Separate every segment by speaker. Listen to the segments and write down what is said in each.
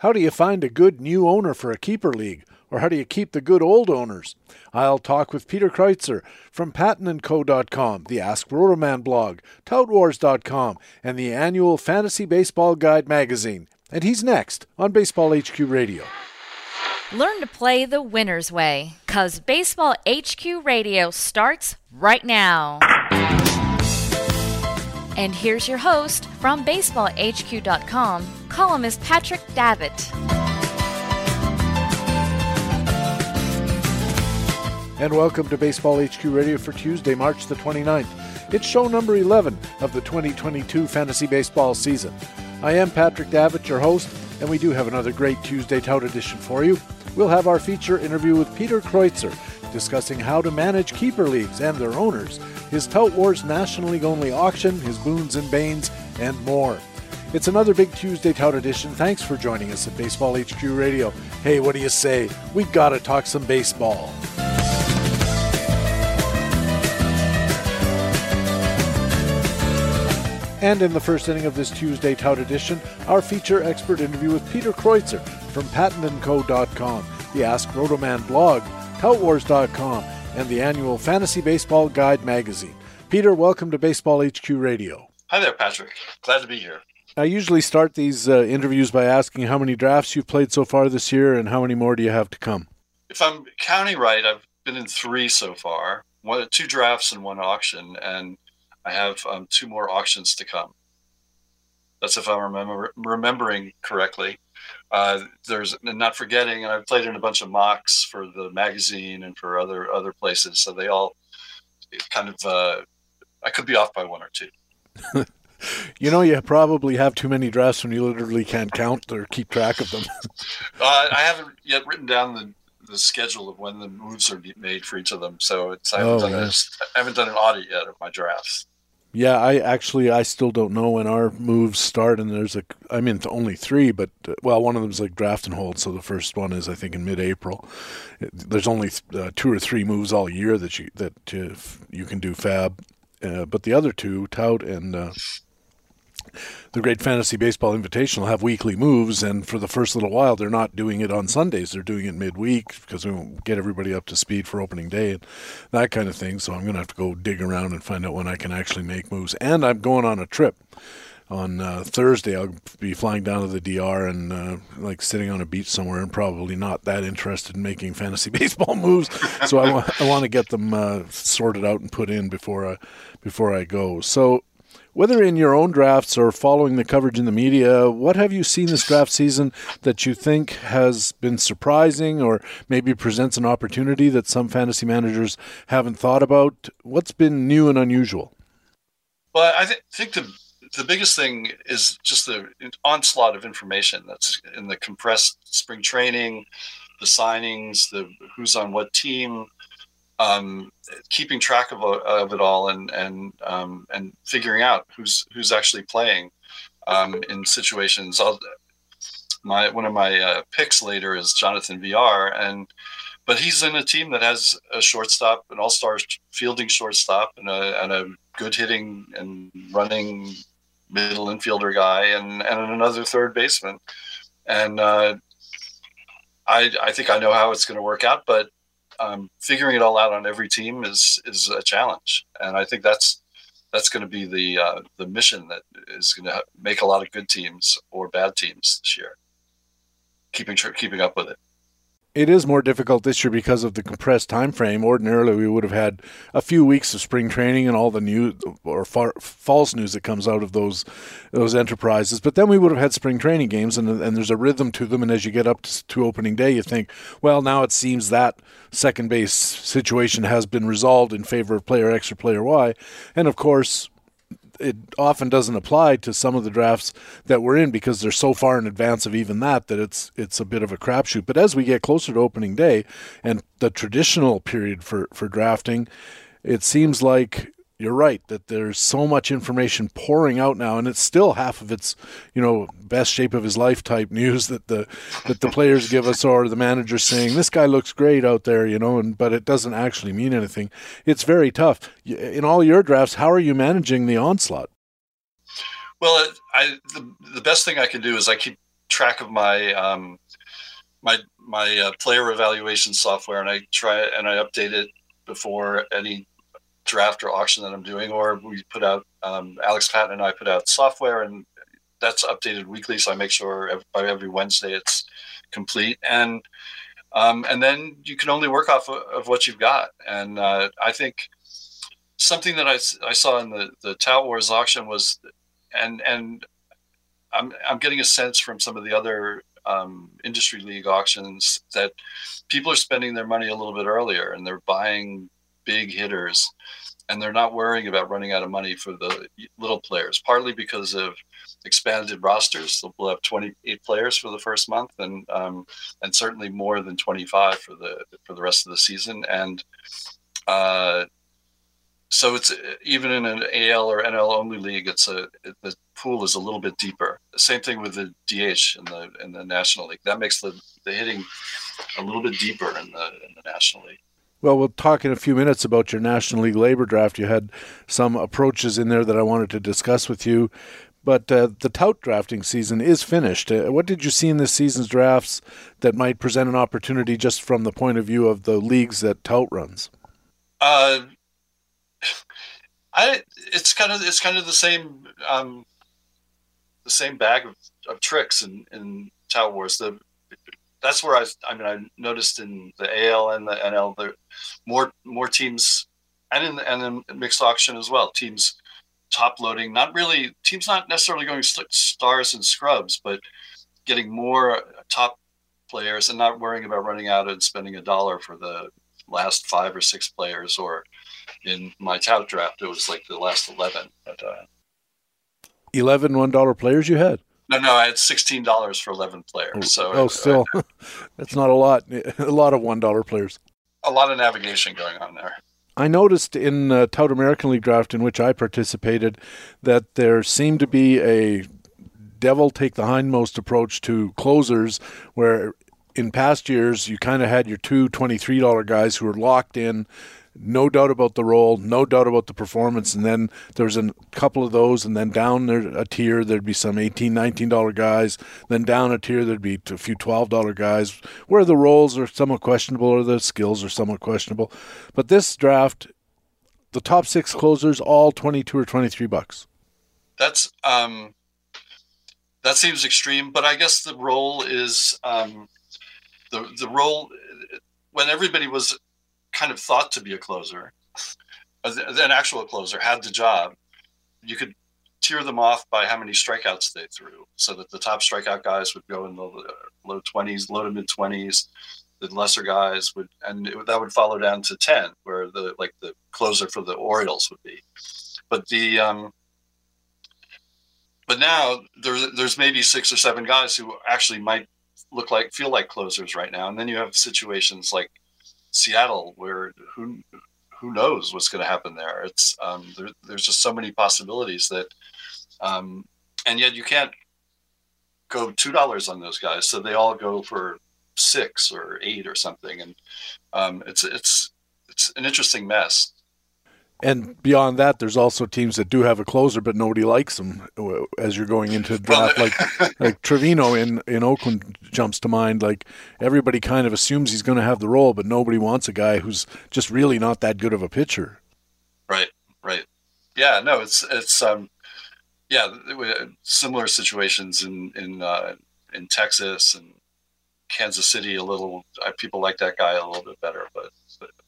Speaker 1: How do you find a good new owner for a keeper league? Or how do you keep the good old owners? I'll talk with Peter Kreutzer from pattonandco.com, the Ask Rotoman blog, toutwars.com, and the annual Fantasy Baseball Guide magazine. And he's next on Baseball HQ Radio.
Speaker 2: Learn to play the winner's way, because Baseball HQ Radio starts right now. And here's your host from BaseballHQ.com, columnist Patrick Davitt.
Speaker 1: And welcome to Baseball HQ Radio for Tuesday, March the 29th. It's show number 11 of the 2022 fantasy baseball season. I am Patrick Davitt, your host, and we do have another great Tuesday Tout edition for you. We'll have our feature interview with Peter Kreutzer discussing how to manage keeper leagues and their owners, his Tout Wars National League only auction, his boons and banes, and more. It's another big Tuesday Tout edition. Thanks for joining us at Baseball HQ Radio. Hey, what do you say? We've gotta talk some baseball. And in the first inning of this Tuesday Tout edition, our feature expert interview with Peter Kreutzer from pattonandco.com, the Ask Rotoman blog, toutwars.com, and the annual Fantasy Baseball Guide magazine. Peter, welcome to Baseball HQ Radio.
Speaker 3: Hi there, Patrick. Glad to be here.
Speaker 1: I usually start these uh, interviews by asking how many drafts you've played so far this year and how many more do you have to come?
Speaker 3: If I'm counting right, I've been in three so far, one, two drafts and one auction, and I have um, two more auctions to come. That's if I'm remember, remembering correctly. Uh, there's not forgetting, and I've played in a bunch of mocks for the magazine and for other other places. So they all kind of uh, I could be off by one or two.
Speaker 1: you know, you probably have too many drafts when you literally can't count or keep track of them.
Speaker 3: uh, I haven't yet written down the the schedule of when the moves are made for each of them. So it's I haven't, oh, done, yeah. a, I haven't done an audit yet of my drafts.
Speaker 1: Yeah, I actually I still don't know when our moves start, and there's a I mean only three, but uh, well, one of them is like draft and hold, so the first one is I think in mid-April. There's only uh, two or three moves all year that you that uh, you can do fab, uh, but the other two, tout and uh, the Great Fantasy Baseball Invitational have weekly moves, and for the first little while, they're not doing it on Sundays. They're doing it midweek because we won't get everybody up to speed for opening day and that kind of thing. So I'm going to have to go dig around and find out when I can actually make moves. And I'm going on a trip on uh, Thursday. I'll be flying down to the DR and uh, like sitting on a beach somewhere, and probably not that interested in making fantasy baseball moves. So I want I want to get them uh, sorted out and put in before I before I go. So whether in your own drafts or following the coverage in the media, what have you seen this draft season that you think has been surprising or maybe presents an opportunity that some fantasy managers haven't thought about? What's been new and unusual?
Speaker 3: Well, I th- think the the biggest thing is just the onslaught of information that's in the compressed spring training, the signings, the who's on what team, um, keeping track of, of it all and and um, and figuring out who's who's actually playing um, in situations. I'll, my one of my uh, picks later is Jonathan Villar, and but he's in a team that has a shortstop, an all-star fielding shortstop, and a, and a good hitting and running middle infielder guy, and and another third baseman, and. Uh, I, I think I know how it's going to work out, but um, figuring it all out on every team is is a challenge, and I think that's that's going to be the uh, the mission that is going to make a lot of good teams or bad teams this year. Keeping keeping up with it
Speaker 1: it is more difficult this year because of the compressed time frame. Ordinarily, we would have had a few weeks of spring training and all the new or far, false news that comes out of those those enterprises. But then we would have had spring training games, and and there's a rhythm to them. And as you get up to, to opening day, you think, well, now it seems that second base situation has been resolved in favor of player X or player Y, and of course it often doesn't apply to some of the drafts that we're in because they're so far in advance of even that that it's it's a bit of a crapshoot. But as we get closer to opening day and the traditional period for for drafting, it seems like you're right that there's so much information pouring out now, and it's still half of its, you know, best shape of his life type news that the that the players give us, or the manager saying this guy looks great out there, you know, and but it doesn't actually mean anything. It's very tough. In all your drafts, how are you managing the onslaught?
Speaker 3: Well, I the, the best thing I can do is I keep track of my um, my my uh, player evaluation software, and I try and I update it before any draft or auction that I'm doing, or we put out um, Alex Patton and I put out software, and that's updated weekly. So I make sure every, by every Wednesday it's complete, and um, and then you can only work off of, of what you've got. And uh, I think something that I, I saw in the the Tout Wars auction was, and and I'm I'm getting a sense from some of the other um, industry league auctions that people are spending their money a little bit earlier and they're buying big hitters and they're not worrying about running out of money for the little players partly because of expanded rosters we'll have 28 players for the first month and um, and certainly more than 25 for the for the rest of the season and uh, so it's even in an AL or NL only league, it's a the pool is a little bit deeper. Same thing with the DH in the in the National League. That makes the the hitting a little bit deeper in the in the National League.
Speaker 1: Well, we'll talk in a few minutes about your National League labor draft. You had some approaches in there that I wanted to discuss with you. But uh, the tout drafting season is finished. Uh, what did you see in this season's drafts that might present an opportunity just from the point of view of the leagues that tout runs?
Speaker 3: Uh, I it's kind of it's kind of the same um, the same bag of, of tricks in in Tout Wars. The that's where I've I mean I noticed in the AL and the NL there more more teams and in and in mixed auction as well teams top loading not really teams not necessarily going stars and scrubs but getting more top players and not worrying about running out and spending a dollar for the last five or six players or in my tout draft, it was like the last 11. But, uh,
Speaker 1: 11 $1 players you had?
Speaker 3: No, no, I had sixteen dollars for eleven players. So
Speaker 1: oh, still, that's not a lot. A lot of one dollar players.
Speaker 3: A lot of navigation going on there.
Speaker 1: I noticed in uh, Tout American League draft in which I participated that there seemed to be a devil take the hindmost approach to closers, where in past years you kind of had your two $23 guys who were locked in no doubt about the role, no doubt about the performance. And then there's a couple of those, and then down there a tier, there'd be some $18, $19 guys. Then down a tier, there'd be a few $12 guys, where the roles are somewhat questionable or the skills are somewhat questionable. But this draft, the top six closers, all 22 or 23 bucks.
Speaker 3: That's, um, that seems extreme, but I guess the role is, um, the, the role when everybody was kind of thought to be a closer, an actual closer, had the job, you could tier them off by how many strikeouts they threw, so that the top strikeout guys would go in the low twenties, low to mid twenties. The lesser guys would, and it, that would follow down to ten, where the like the closer for the Orioles would be. But the um, but now there's there's maybe six or seven guys who actually might look like feel like closers right now, and then you have situations like Seattle, where who who knows what's going to happen there? It's um, there, there's just so many possibilities that, um, and yet you can't go two dollars on those guys, so they all go for six or eight or something, and um, it's it's it's an interesting mess.
Speaker 1: And beyond that, there's also teams that do have a closer, but nobody likes them as you're going into draft. like like Trivino in in Oakland jumps to mind. Like everybody kind of assumes he's going to have the role, but nobody wants a guy who's just really not that good of a pitcher.
Speaker 3: Right, right. Yeah, no, it's it's um, yeah, similar situations in in uh, in Texas and Kansas City. A little people like that guy a little bit better, but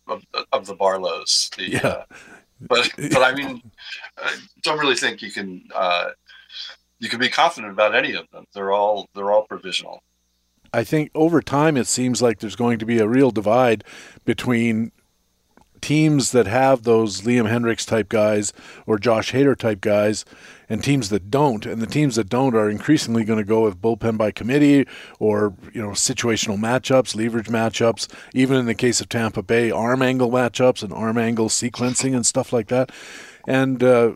Speaker 3: of, of the Barlows. The,
Speaker 1: yeah. Uh,
Speaker 3: but but I mean, I don't really think you can uh, you can be confident about any of them. They're all they're all provisional.
Speaker 1: I think over time it seems like there's going to be a real divide between teams that have those Liam Hendriks type guys or Josh Hader type guys and teams that don't. And the teams that don't are increasingly going to go with bullpen by committee or, you know, situational matchups, leverage matchups, even in the case of Tampa Bay, arm angle matchups and arm angle sequencing and stuff like that. And, uh,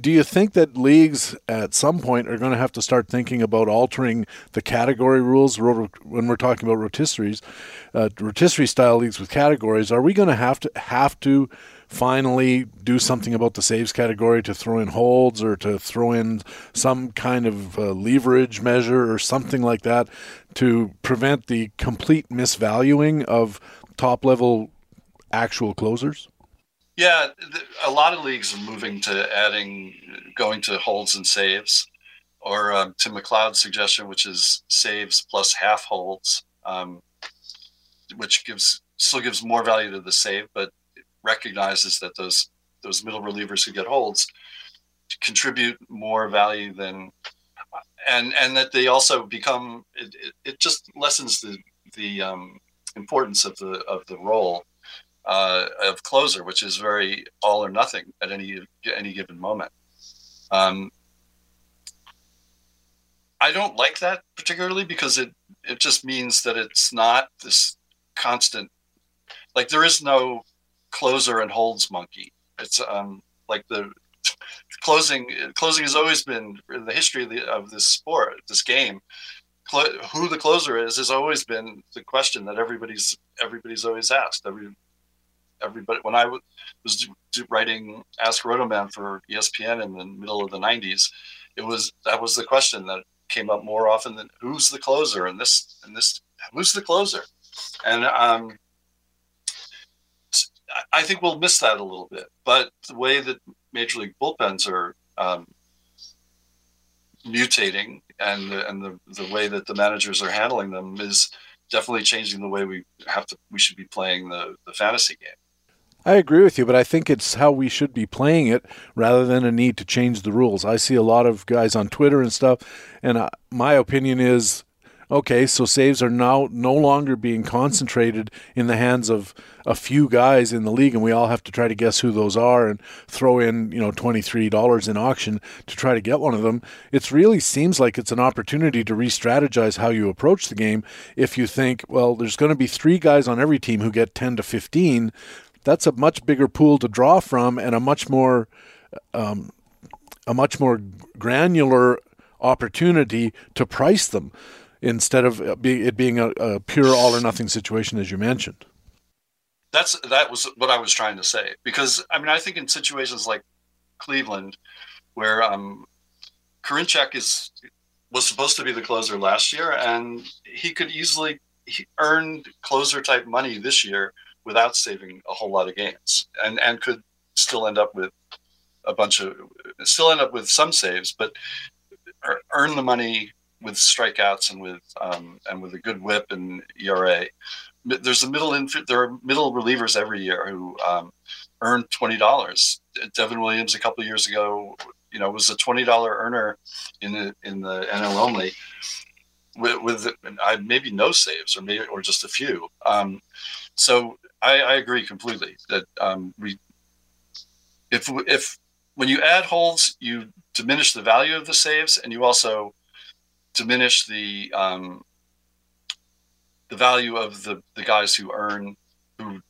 Speaker 1: do you think that leagues at some point are going to have to start thinking about altering the category rules when we're talking about rotisseries, uh, rotisserie style leagues with categories? Are we going to have to have to finally do something about the saves category to throw in holds or to throw in some kind of uh, leverage measure or something like that to prevent the complete misvaluing of top level actual closers?
Speaker 3: Yeah, a lot of leagues are moving to adding, going to holds and saves, or um, to McLeod's suggestion, which is saves plus half holds, um, which gives still gives more value to the save, but recognizes that those those middle relievers who get holds contribute more value than, and and that they also become it, it, it just lessens the the um, importance of the of the role uh, of closer, which is very all or nothing at any any given moment. Um, I don't like that particularly because it it just means that it's not this constant. Like there is no closer and holds monkey. It's um, like the closing. Closing has always been in the history of, the, of this sport, this game. Who the closer is has always been the question that everybody's everybody's always asked. Every everybody when I was writing Ask Rotoman for ESPN in the middle of the '90s, it was that was the question that came up more often than who's the closer and this and this who's the closer, and um, I think we'll miss that a little bit. But the way that Major League bullpens are um, mutating and the, and the, the way that the managers are handling them is definitely changing the way we have to we should be playing the, the fantasy game.
Speaker 1: I agree with you, but I think it's how we should be playing it rather than a need to change the rules. I see a lot of guys on Twitter and stuff, and uh, my opinion is okay, so saves are now no longer being concentrated in the hands of a few guys in the league, and we all have to try to guess who those are and throw in, you know, $23 in auction to try to get one of them. It really seems like it's an opportunity to re strategize how you approach the game. If you think, well, there's going to be three guys on every team who get 10 to 15, that's a much bigger pool to draw from and a much more. Um, a much more granular opportunity to price them instead of it being a, a pure all or nothing situation, as you mentioned.
Speaker 3: That's that was what I was trying to say because I mean I think in situations like Cleveland, where um, Karinchak is was supposed to be the closer last year, and he could easily earn closer type money this year without saving a whole lot of games, and and could still end up with a bunch of still end up with some saves, but earn the money with strikeouts and with um, and with a good WHIP and ERA. There's a middle inf- there are middle relievers every year who um, earn twenty dollars. Devin Williams a couple years ago, you know, was a twenty dollar earner in the in the NL only with, with uh, maybe no saves or maybe or just a few. Um, so I, I, agree completely that um, we if if when you add holds, you diminish the value of the saves, and you also diminish the um, the value of the the guys who earn who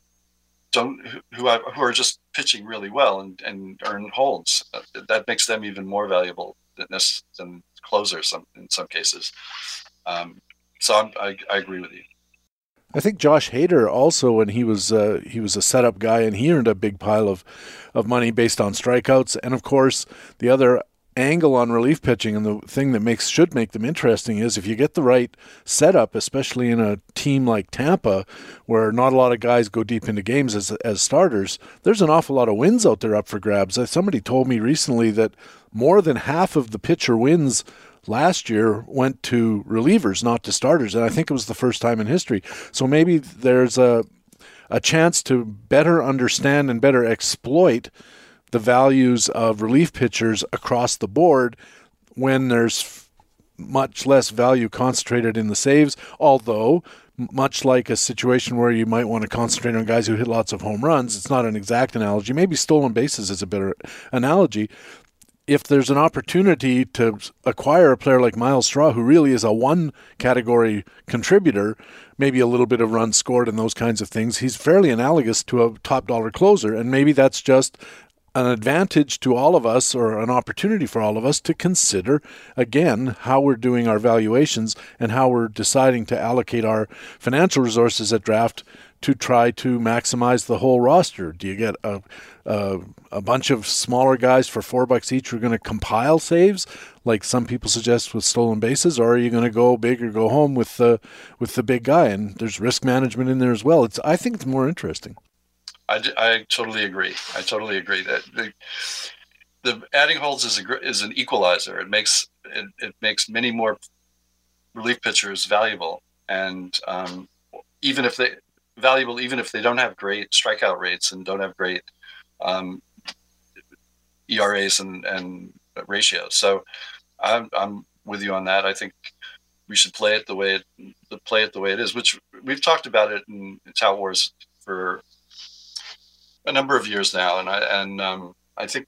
Speaker 3: don't who have, who are just pitching really well and, and earn holds. That makes them even more valuable than than closers in some cases. Um, so I'm, I, I agree with you.
Speaker 1: I think Josh Hader also, when he was uh, he was a setup guy, and he earned a big pile of of money based on strikeouts. And of course, the other angle on relief pitching and the thing that makes should make them interesting is if you get the right setup especially in a team like Tampa where not a lot of guys go deep into games as as starters there's an awful lot of wins out there up for grabs somebody told me recently that more than half of the pitcher wins last year went to relievers not to starters and I think it was the first time in history so maybe there's a a chance to better understand and better exploit the values of relief pitchers across the board when there's much less value concentrated in the saves, although much like a situation where you might want to concentrate on guys who hit lots of home runs, it's not an exact analogy. Maybe stolen bases is a better analogy. If there's an opportunity to acquire a player like Myles Straw, who really is a one category contributor, maybe a little bit of runs scored and those kinds of things, he's fairly analogous to a top dollar closer. And maybe that's just an advantage to all of us or an opportunity for all of us to consider again how we're doing our valuations and how we're deciding to allocate our financial resources at draft to try to maximize the whole roster. Do you get a a, a bunch of smaller guys for four bucks each who are going to compile saves, like some people suggest with stolen bases, or are you going to go big or go home with the with the big guy? And there's risk management in there as well. It's I think it's more interesting.
Speaker 3: I, I totally agree. I totally agree that the, the adding holds is a is an equalizer. It makes it, it makes many more relief pitchers valuable, and um, even if they valuable, even if they don't have great strikeout rates and don't have great um, ERAs and, and ratios. So I'm, I'm with you on that. I think we should play it the way it the play it the way it is, which we've talked about it in, in Wars for a number of years now, and I and um, I think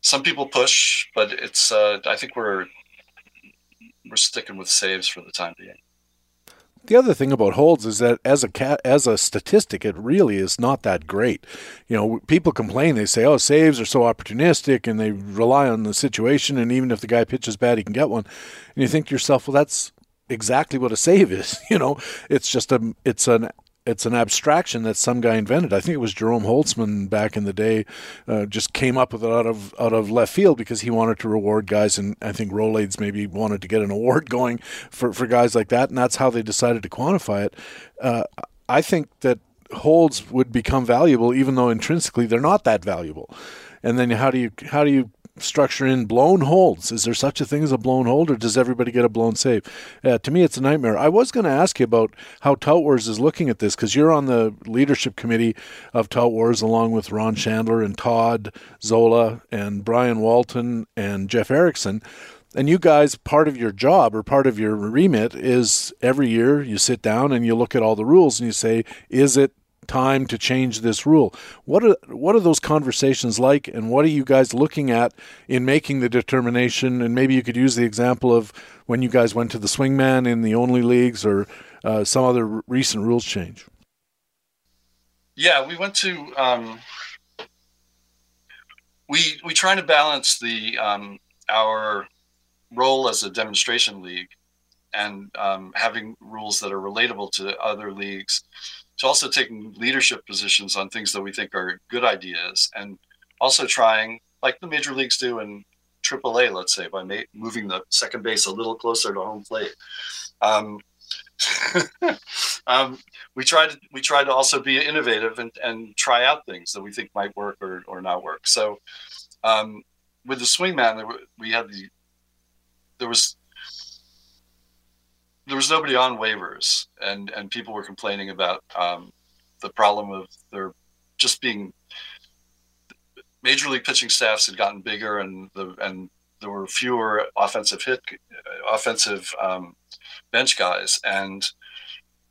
Speaker 3: some people push, but it's uh, I think we're we're sticking with saves for the time being.
Speaker 1: The other thing about holds is that as a cat, as a statistic, it really is not that great. You know, people complain. They say, "Oh, saves are so opportunistic," and they rely on the situation. And even if the guy pitches bad, he can get one. And you think to yourself, "Well, that's exactly what a save is." You know, it's just a it's an it's an abstraction that some guy invented. I think it was Jerome Holtzman back in the day, uh, just came up with it out of out of left field because he wanted to reward guys, and I think Rolaids maybe wanted to get an award going for for guys like that, and that's how they decided to quantify it. Uh, I think that holds would become valuable, even though intrinsically they're not that valuable. And then how do you how do you structure in blown holds. Is there such a thing as a blown hold, or does everybody get a blown save? Uh, to me, it's a nightmare. I was going to ask you about how Tout Wars is looking at this because you're on the leadership committee of Tout Wars along with Ron Shandler and Todd Zola and Brian Walton and Jeff Erickson. And you guys, part of your job or part of your remit is every year you sit down and you look at all the rules and you say, is it time to change this rule. What are what are those conversations like, and what are you guys looking at in making the determination? And maybe you could use the example of when you guys went to the swingman in the only leagues, or uh, some other recent rules change.
Speaker 3: Yeah, we went to. Um, we we try to balance the um, our role as a demonstration league and um, having rules that are relatable to other leagues to also taking leadership positions on things that we think are good ideas and also trying like the major leagues do in AAA, let's say, by ma- moving the second base a little closer to home plate. Um, um, we try to we try to also be innovative and, and try out things that we think might work or, or not work. So um, with the swingman, we had the there was there was nobody on waivers, and and people were complaining about um, the problem of there just being major league pitching staffs had gotten bigger, and the and there were fewer offensive hit offensive um, bench guys, and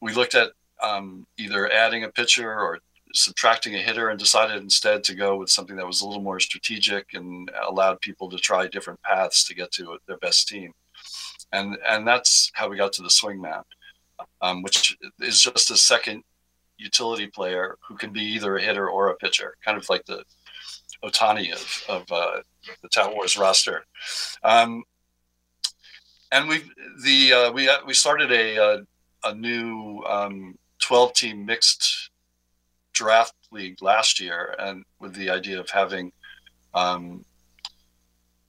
Speaker 3: we looked at um, either adding a pitcher or subtracting a hitter and decided instead to go with something that was a little more strategic and allowed people to try different paths to get to their best team and and that's how we got to the swingman, um, which is just a second utility player who can be either a hitter or a pitcher, kind of like the Ohtani of of uh, the Tout Wars roster. Um, and we the uh, we uh, we started a a, uh, a new um, 12 team mixed draft league last year, and with the idea of having um,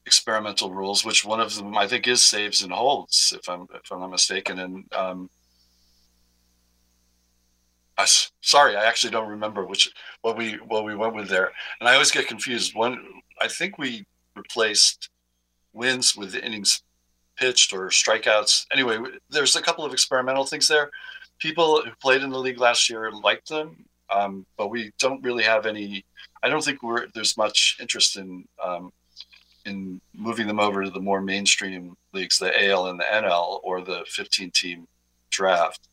Speaker 3: experimental rules, which one of them I think is saves and holds, if I'm if I'm not mistaken. And um, I, sorry, I actually don't remember which what we what we went with there, and I always get confused. One, I think we replaced wins with innings pitched or strikeouts. Anyway, there's a couple of experimental things there. People who played in the league last year liked them, um, but we don't really have any. I don't think we're there's much interest in um, in moving them over to the more mainstream leagues, the AL and the NL, or the 15 team draft,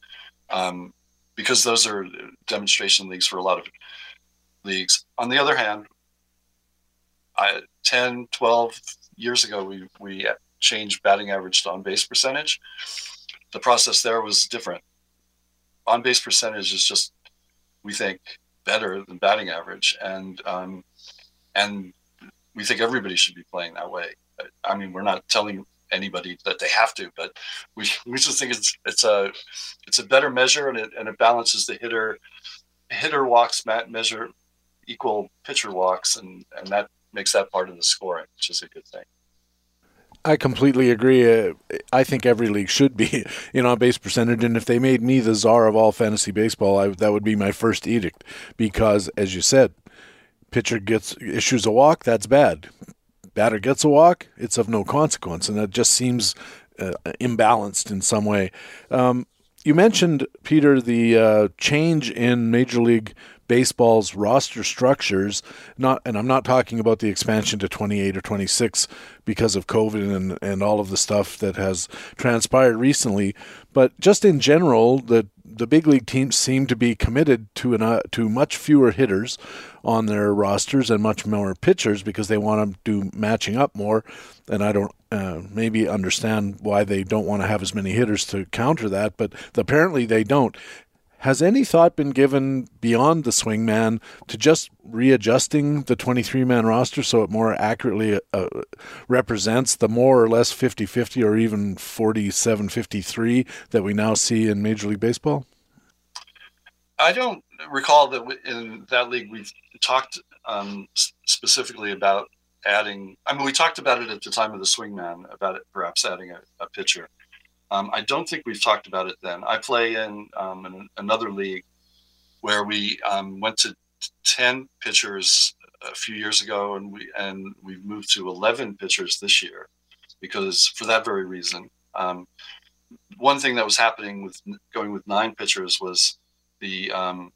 Speaker 3: um, because those are demonstration leagues for a lot of leagues. On the other hand, I, 10, 12 years ago, we, we changed batting average to on base percentage. The process there was different. On base percentage is just, we think, better than batting average, and um, and we think everybody should be playing that way. I mean, we're not telling anybody that they have to, but we, we just think it's it's a it's a better measure and it and it balances the hitter hitter walks measure equal pitcher walks and and that makes that part of the scoring, which is a good thing.
Speaker 1: I completely agree. Uh, I think every league should be, you know, base percentage. And if they made me the czar of all fantasy baseball, I, that would be my first edict. Because, as you said, pitcher gets issues a walk, that's bad. Batter gets a walk, it's of no consequence, and that just seems uh, imbalanced in some way. Um, you mentioned Peter the uh, change in Major League Baseball's roster structures. Not, and I'm not talking about the expansion to 28 or 26 because of COVID and and all of the stuff that has transpired recently, but just in general, the the big league teams seem to be committed to an, uh, to much fewer hitters on their rosters and much more pitchers because they want to do matching up more. And I don't uh, maybe understand why they don't want to have as many hitters to counter that, but apparently they don't. Has any thought been given beyond the swingman to just readjusting the 23 man roster so it more accurately uh, represents the more or less 50 50 or even 47 53 that we now see in Major League Baseball?
Speaker 3: I don't recall that in that league we've talked um, specifically about adding. I mean, we talked about it at the time of the swingman about it, perhaps adding a, a pitcher. Um, I don't think we've talked about it then. I play in, um, in another league where we um, went to 10 pitchers a few years ago and we and we've moved to 11 pitchers this year because for that very reason um, one thing that was happening with going with nine pitchers was the um,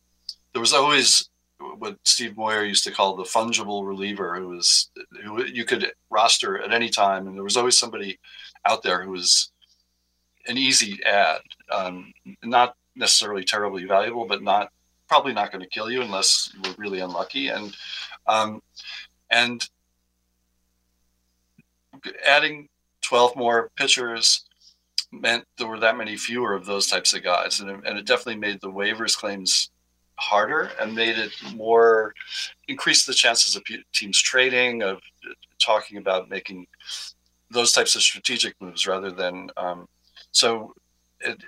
Speaker 3: there was always what Steve Moyer used to call the fungible reliever who was who you could roster at any time and there was always somebody out there who was an easy ad, um, not necessarily terribly valuable, but not probably not going to kill you unless you are really unlucky. And um, and adding 12 more pitchers meant there were that many fewer of those types of guys, and it, and it definitely made the waivers claims harder and made it more increased the chances of teams trading of talking about making those types of strategic moves rather than um, so it,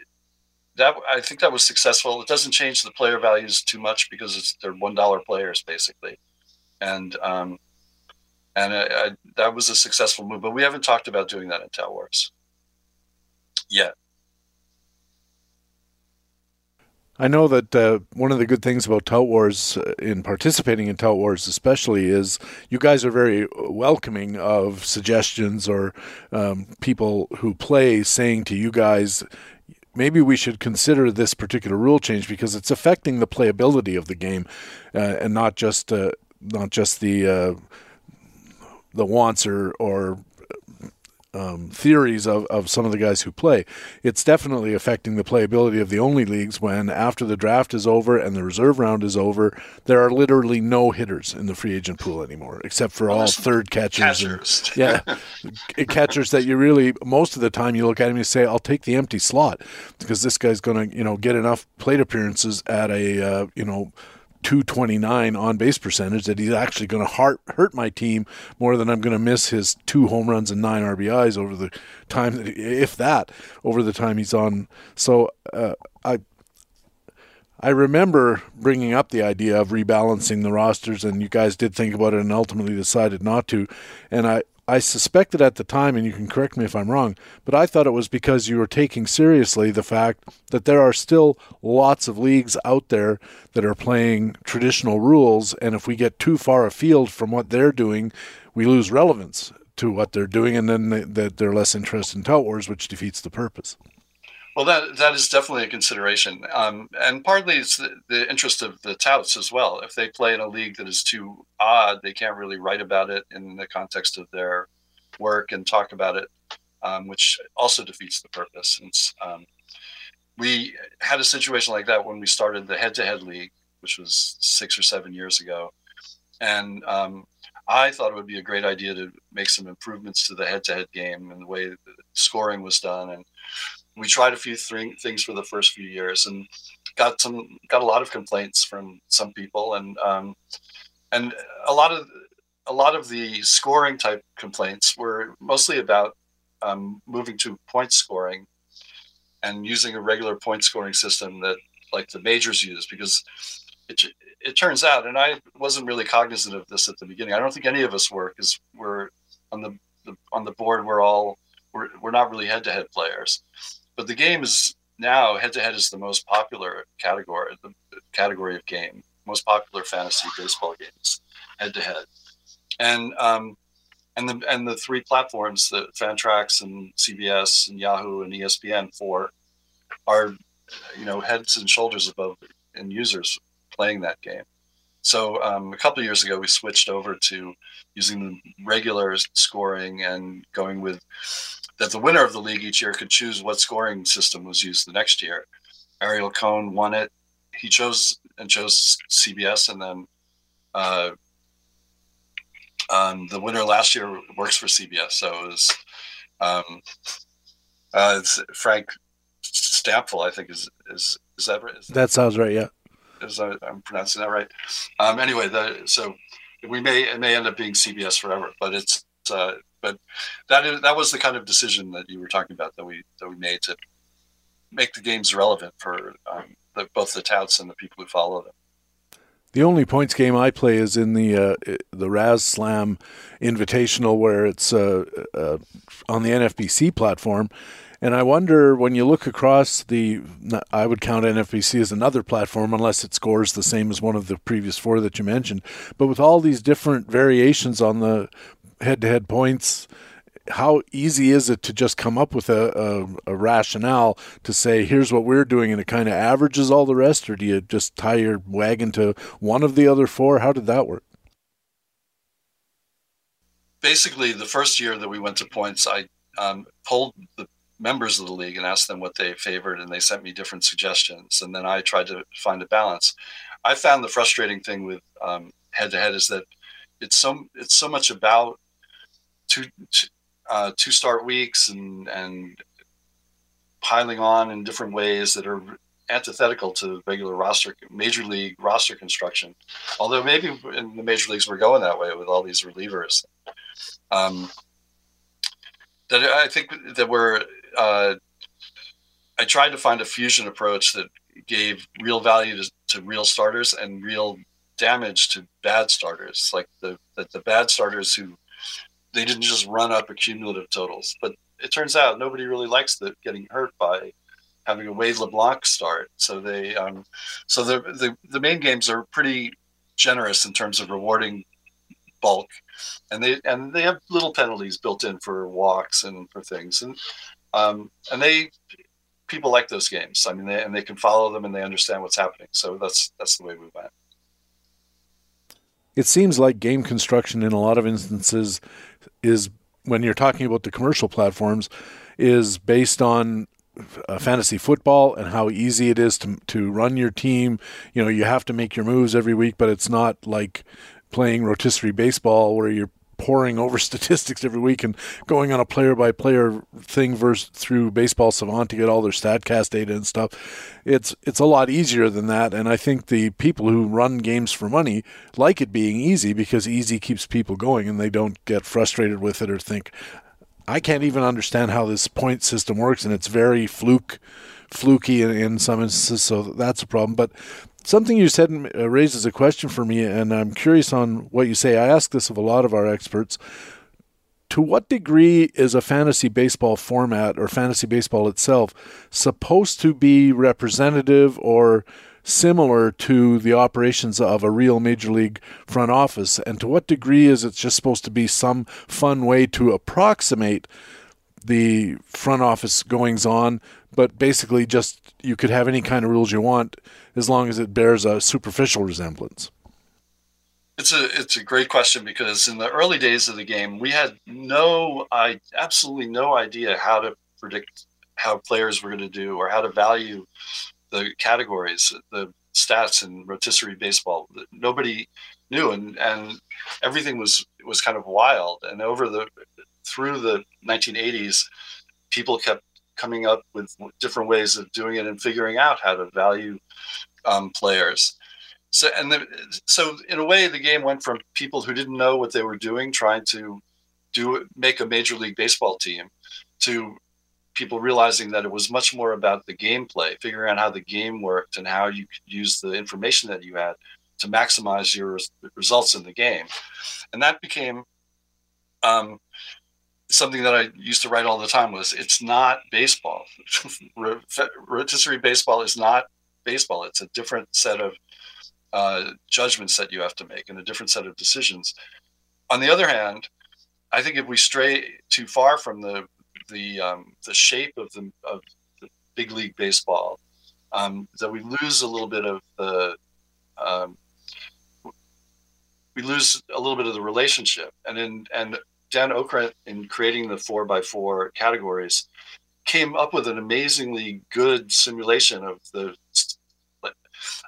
Speaker 3: that I think that was successful. It doesn't change the player values too much because it's they're one dollar players basically, and um, and I, I, that was a successful move. But we haven't talked about doing that in Tout Wars yet.
Speaker 1: I know that uh, one of the good things about Tout Wars, uh, in participating in Tout Wars especially, is you guys are very welcoming of suggestions or um, people who play saying to you guys, maybe we should consider this particular rule change because it's affecting the playability of the game, uh, and not just uh, not just the uh, the wants or or um, theories of, of some of the guys who play. It's definitely affecting the playability of the only leagues when after the draft is over and the reserve round is over, there are literally no hitters in the free agent pool anymore, except for well, all third catchers.
Speaker 3: catchers.
Speaker 1: And, yeah, catchers that you really most of the time you look at him and you say, "I'll take the empty slot," because this guy's going to you know get enough plate appearances at a uh, you know 229 on base percentage that he's actually going to hurt hurt my team more than I'm going to miss his two home runs and nine RBIs over the time that, if that, over the time he's on. So uh, I. I remember bringing up the idea of rebalancing the rosters, and you guys did think about it and ultimately decided not to. And I, I suspected at the time, and you can correct me if I'm wrong, but I thought it was because you were taking seriously the fact that there are still lots of leagues out there that are playing traditional rules, and if we get too far afield from what they're doing, we lose relevance to what they're doing, and then they, they're less interested in tout wars, which defeats the purpose.
Speaker 3: Well, that that is definitely a consideration, um, and partly it's the, the, interest of the touts as well. If they play in a league that is too odd, they can't really write about it in the context of their work and talk about it, um, which also defeats the purpose. Um, we had a situation like that when we started the head-to-head league, which was six or seven years ago, and um, I thought it would be a great idea to make some improvements to the head-to-head game and the way scoring was done and we tried a few th- things for the first few years, and got some got a lot of complaints from some people, and um, and a lot of a lot of the scoring type complaints were mostly about um, moving to point scoring and using a regular point scoring system that like the majors use because it, it turns out and i wasn't really cognizant of this at the beginning i don't think any of us were because we're on the, the, on the board we're all we're, we're not really head-to-head players but the game is now head-to-head is the most popular category the category of game most popular fantasy baseball games head-to-head and um, and the and the three platforms, the Fantrax and CBS and Yahoo and ESPN, for are you know heads and shoulders above in users playing that game. So um, a couple years ago, we switched over to using the regular scoring and going with that the winner of the league each year could choose what scoring system was used the next year. Ariel Cohen won it. He chose and chose CBS, and then uh, um, the winner last year works for CBS, so it was um, uh, it's Frank Stampfl, I think is is is that right? Is
Speaker 1: that, that sounds right. Yeah,
Speaker 3: is I, am pronouncing that right? Um, anyway, the, so we may it may end up being CBS forever, but it's uh, but that is that was the kind of decision that you were talking about that we that we made to make the games relevant for um, the, both the touts and the people who follow them.
Speaker 1: The only points game I play is in the uh, the Raz Slam Invitational, where it's uh, uh, on the NFBC platform. And I wonder when you look across the, I would count NFBC as another platform unless it scores the same as one of the previous four that you mentioned. But with all these different variations on the head to head points, how easy is it to just come up with a, a, a, rationale to say here's what we're doing and it kind of averages all the rest or do you just tie your wagon to one of the other four? How did that work?
Speaker 3: Basically the first year that we went to points i um, polled the members of the league and asked them what they favored and they sent me different suggestions and then i tried to find a balance. I found the frustrating thing with head to head is that it's so it's so much about two, uh, two start weeks and and piling on in different ways that are antithetical to regular roster major league roster construction. Although maybe in the major leagues we're going that way with all these relievers. Um, that i think that we're uh, i tried to find a fusion approach that gave real value to, to real starters and real damage to bad starters like the, the, the bad starters who they didn't just run up accumulative totals. But it turns out nobody really likes the getting hurt by having a Wade LeBlanc start. So they, um, so the, the the main games are pretty generous in terms of rewarding bulk, and they and they have little penalties built in for walks and for things, and um, and they people like those games. I mean, they, and they can follow them and they understand what's happening. So that's that's the way we went.
Speaker 1: It seems like game construction in a lot of instances is when you're talking about the commercial platforms is based on uh, fantasy football and how easy it is to to run your team. You know, you have to make your moves every week, but it's not like playing rotisserie baseball where you're poring over statistics every week and going on a player by player thing versus through baseball savant to get all their statcast data and stuff. It's it's a lot easier than that and i think the people who run games for money like it being easy because easy keeps people going and they don't get frustrated with it or think i can't even understand how this point system works and it's very fluke fluky in, in some instances so that's a problem. But Something you said uh, raises a question for me, and I'm curious on what you say. I ask this of a lot of our experts. To what degree is a fantasy baseball format or fantasy baseball itself supposed to be representative or similar to the operations of a real major league front office? And to what degree is it just supposed to be some fun way to approximate the front office goings on, but basically just you could have any kind of rules you want as long as it bears a superficial resemblance?
Speaker 3: It's a it's a great question because in the early days of the game, we had no I absolutely no idea how to predict how players were going to do or how to value the categories, the stats in rotisserie baseball. Nobody knew, and and everything was was kind of wild. And over the through the 1980s, people kept coming up with different ways of doing it and figuring out how to value um, players. So and the, so in a way, the game went from people who didn't know what they were doing, trying to do make a major league baseball team, to people realizing that it was much more about the gameplay, figuring out how the game worked and how you could use the information that you had to maximize your results in the game. And that became um, something that I used to write all the time was it's not baseball. Rotisserie baseball is not baseball. It's a different set of uh, judgments that you have to make and a different set of decisions. On the other hand, I think if we stray too far from the the um, the shape of the of the big league baseball, um, that we lose a little bit of the um, we lose a little bit of the relationship. And in and Dan Okrent in creating the four by four categories came up with an amazingly good simulation of the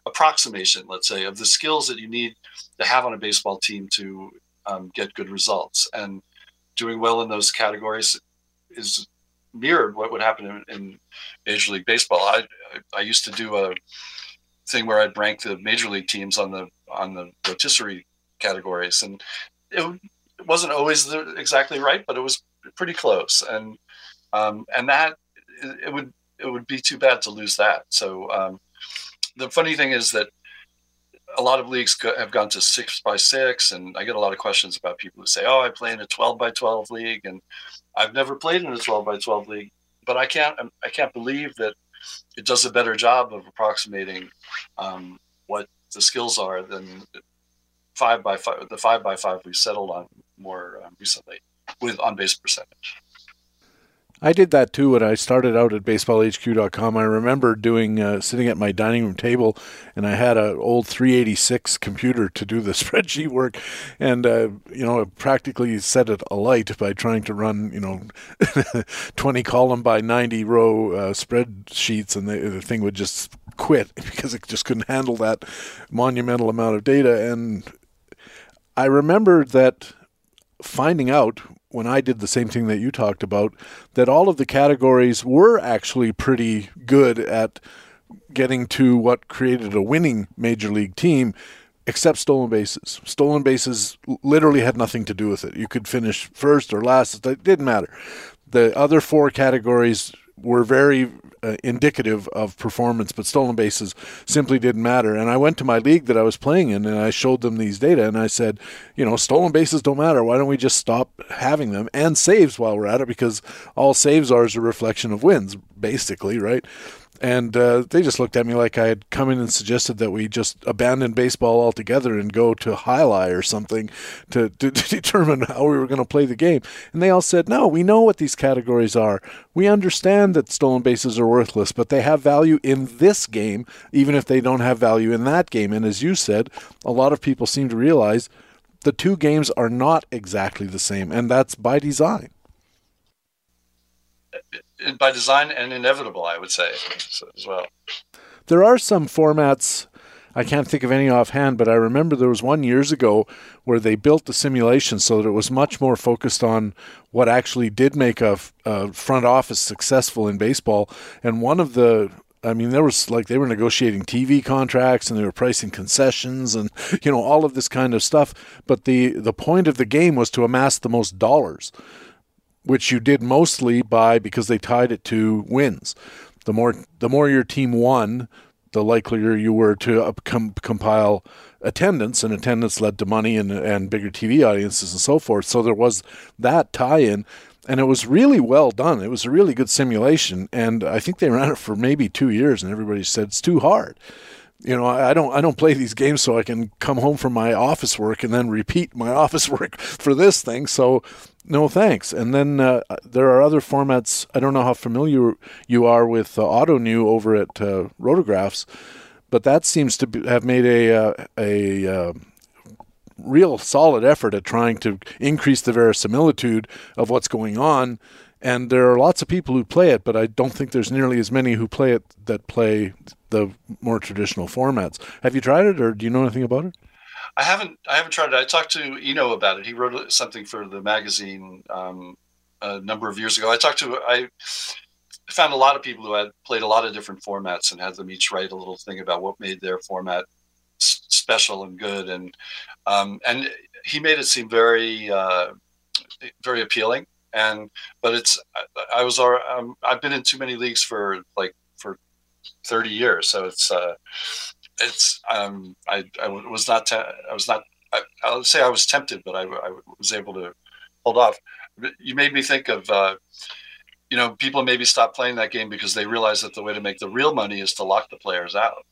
Speaker 3: approximation, let's say, of the skills that you need to have on a baseball team to um, get good results. And doing well in those categories is mirrored what would happen in, in Major League Baseball. I I used to do a thing where I'd rank the major league teams on the on the rotisserie categories, and it, it wasn't always the, exactly right, but it was pretty close. And um, and that it would it would be too bad to lose that. So um, the funny thing is that a lot of leagues go, have gone to six by six, and I get a lot of questions about people who say, "Oh, I play in a twelve by twelve league," and I've never played in a twelve by twelve league, but I can't I can't believe that it does a better job of approximating um, what the skills are than five by five. The five by five we settled on more um, recently with on base percentage.
Speaker 1: I did that too when I started out at baseballhq.com. I remember doing uh, sitting at my dining room table, and I had an old 386 computer to do the spreadsheet work, and uh, you know, practically set it alight by trying to run you know 20 column by 90 row uh, spreadsheets, and the, the thing would just quit because it just couldn't handle that monumental amount of data. And I remember that finding out when I did the same thing that you talked about, that all of the categories were actually pretty good at getting to what created a winning major league team, except stolen bases. Stolen bases literally had nothing to do with it. You could finish first or last, it didn't matter. The other four categories were very uh, indicative of performance, but stolen bases simply didn't matter. And I went to my league that I was playing in and I showed them these data and I said, you know, stolen bases don't matter. Why don't we just stop having them and saves while we're at it? Because all saves are is a reflection of wins, basically, right? And uh, they just looked at me like I had come in and suggested that we just abandon baseball altogether and go to alai or something to, to, to determine how we were going to play the game. And they all said, "No, we know what these categories are. We understand that stolen bases are worthless, but they have value in this game, even if they don't have value in that game." And as you said, a lot of people seem to realize the two games are not exactly the same, and that's by design
Speaker 3: by design and inevitable, I would say as well.
Speaker 1: There are some formats. I can't think of any offhand, but I remember there was one years ago where they built the simulation so that it was much more focused on what actually did make a, a front office successful in baseball. And one of the I mean, there was like they were negotiating TV contracts and they were pricing concessions and you know all of this kind of stuff. But the the point of the game was to amass the most dollars which you did mostly by because they tied it to wins. The more the more your team won, the likelier you were to com- compile attendance, and attendance led to money and and bigger TV audiences and so forth. So there was that tie-in, and it was really well done. It was a really good simulation, and I think they ran it for maybe two years, and everybody said it's too hard you know I don't I don't play these games so I can come home from my office work and then repeat my office work for this thing so no thanks and then uh, there are other formats I don't know how familiar you are with uh, Ottoneu over at uh, Rotographs but that seems to be, have made a uh, a uh, real solid effort at trying to increase the verisimilitude of what's going on and there are lots of people who play it, but I don't think there's nearly as many who play it that play the more traditional formats. Have you tried it, or do you know anything about it?
Speaker 3: I haven't. I haven't tried it. I talked to Eno about it. He wrote something for the magazine um, a number of years ago. I talked to. I found a lot of people who had played a lot of different formats and had them each write a little thing about what made their format s- special and good. And um, and he made it seem very uh, very appealing. And but it's I, I was um, I've been in too many leagues for like for thirty years, so it's uh, it's um, I I was not te- I was not I, I'll say I was tempted, but I, I was able to hold off. You made me think of. Uh, you know, people maybe stop playing that game because they realize that the way to make the real money is to lock the players out.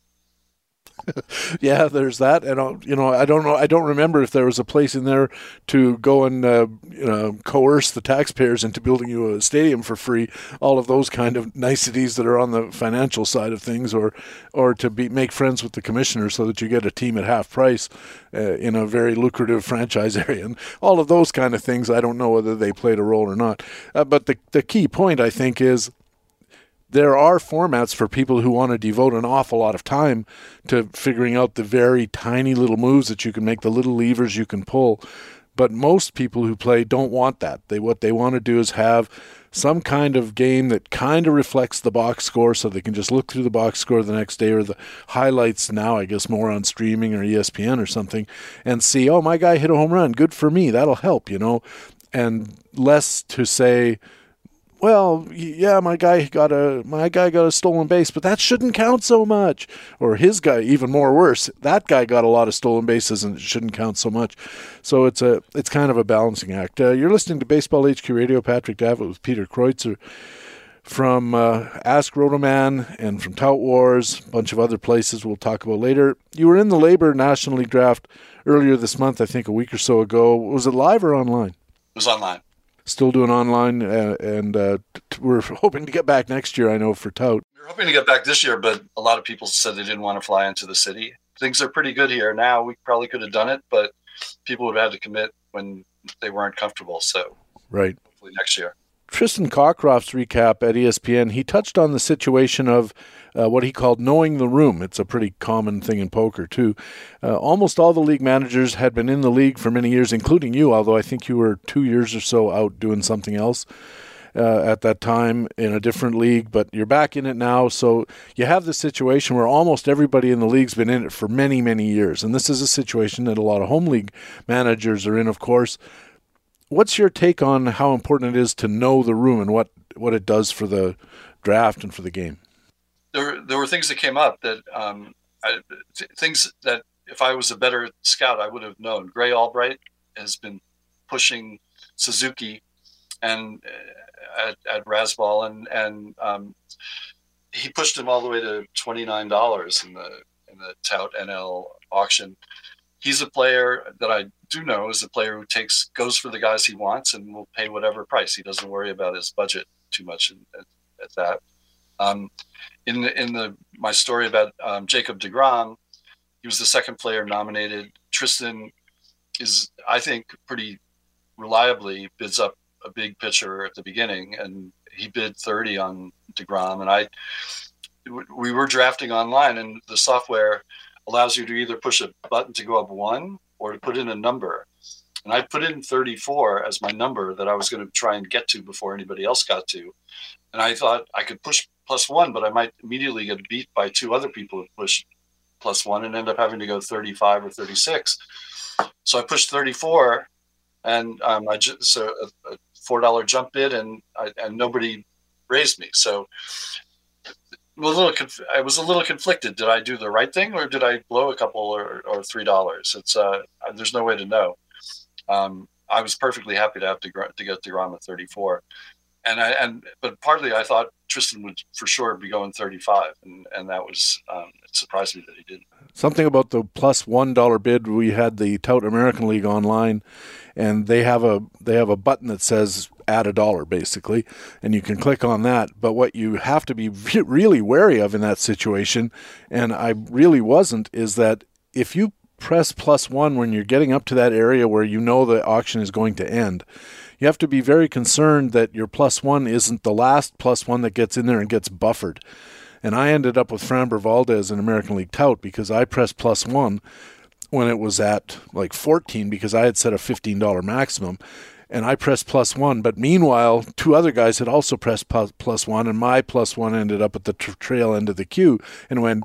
Speaker 1: yeah, there's that, and you know, I don't know, I don't remember if there was a place in there to go and uh, you know coerce the taxpayers into building you a stadium for free. All of those kind of niceties that are on the financial side of things, or or to be make friends with the commissioner so that you get a team at half price uh, in a very lucrative franchise area, and all of those kind of things. I don't know whether they played a role or not, uh, but the the key point I think is there are formats for people who want to devote an awful lot of time to figuring out the very tiny little moves that you can make, the little levers you can pull. But most people who play don't want that. They what they want to do is have some kind of game that kind of reflects the box score so they can just look through the box score the next day or the highlights now I guess more on streaming or ESPN or something and see oh my guy hit a home run good for me that'll help you know and less to say well, yeah, my guy got a my guy got a stolen base, but that shouldn't count so much. Or his guy, even more worse, that guy got a lot of stolen bases and it shouldn't count so much. So it's a it's kind of a balancing act. Uh, you're listening to Baseball HQ Radio. Patrick Davitt with Peter Kreutzer from uh, Ask Rotoman and from Tout Wars, a bunch of other places we'll talk about later. You were in the LABR National League draft earlier this month, I think a week or so ago. Was it live or online? It
Speaker 3: was online
Speaker 1: still doing online, uh, and uh, t- we're hoping to get back next year. I know for Tout.
Speaker 3: We're hoping to get back this year, but a lot of people said they didn't want to fly into the city. Things are pretty good here now. We probably could have done it, but people would have had to commit when they weren't comfortable. So,
Speaker 1: right,
Speaker 3: hopefully next year.
Speaker 1: Tristan Cockcroft's recap at ESPN, he touched on the situation of uh, what he called knowing the room. It's a pretty common thing in poker, too. Uh, almost all the league managers had been in the league for many years, including you, although I think you were two years or so out doing something else. Uh, at that time in a different league, but you're back in it now. So you have this situation where almost everybody in the league's been in it for many, many years. And this is a situation that a lot of home league managers are in, of course what's your take on how important it is to know the room and what, what it does for the draft and for the game?
Speaker 3: There, there were things that came up that um, I, things that if I was a better scout, I would have known. Grey Albright has been pushing Suzuki and uh, at, at Razzball, and and um, he pushed him all the way to twenty nine dollars in the in the Tout NL auction. He's a player that I do know is a player who takes goes for the guys he wants and will pay whatever price. He doesn't worry about his budget too much at, at that. Um, in the in the my story about um, Jacob Degrom, he was the second player nominated. Tristan is, I think, pretty reliably bids up a big pitcher at the beginning, and he bid thirty on Degrom, and I we were drafting online, and the software allows you to either push a button to go up one or to put in a number. And I put in 34 as my number that I was going to try and get to before anybody else got to. And I thought I could push plus one, but I might immediately get beat by two other people who pushed plus one and end up having to go 35 or 36. So I pushed 34 and um, I just, so a, a $4 jump bid and, I, and nobody raised me. So a little conf- I was a little conflicted. Did I do the right thing or did I blow a couple or, or three dollars? It's uh, there's no way to know. Um, I was perfectly happy to have to, to get Degrom at 34, and I and but partly I thought Tristan would for sure be going 35, and and that was um, it surprised me that he didn't.
Speaker 1: Something about the plus one dollar bid. We had the Tout American League online, and they have a they have a button that says add a dollar basically, and you can click on that. But what you have to be really wary of in that situation, and I really wasn't, is that if you press plus one when you're getting up to that area where you know the auction is going to end, you have to be very concerned that your plus one isn't the last plus one that gets in there and gets buffered. And I ended up with Framber Valdez in American League Tout because I pressed plus one when it was at like 14 because I had set a $15 maximum and I pressed plus one. But meanwhile, two other guys had also pressed plus one, and my plus one ended up at the trail end of the queue and went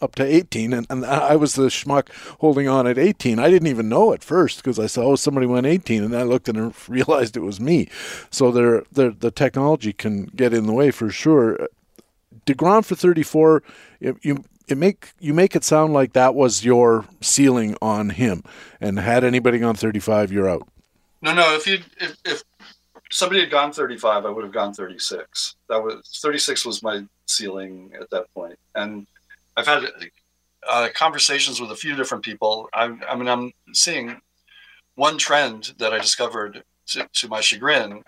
Speaker 1: up to 18. And, and I was the schmuck holding on at 18. I didn't even know at first because I saw, oh, somebody went 18. And I looked and realized it was me. So there, the technology can get in the way for sure. DeGrom for 34, you, it make you make it sound like that was your ceiling on him, and had anybody gone 35, you're out.
Speaker 3: No, no. If you if, if somebody had gone 35, I would have gone 36. That was 36 was my ceiling at that point. and I've had uh, conversations with a few different people. I, I mean, I'm seeing one trend that I discovered to, to my chagrin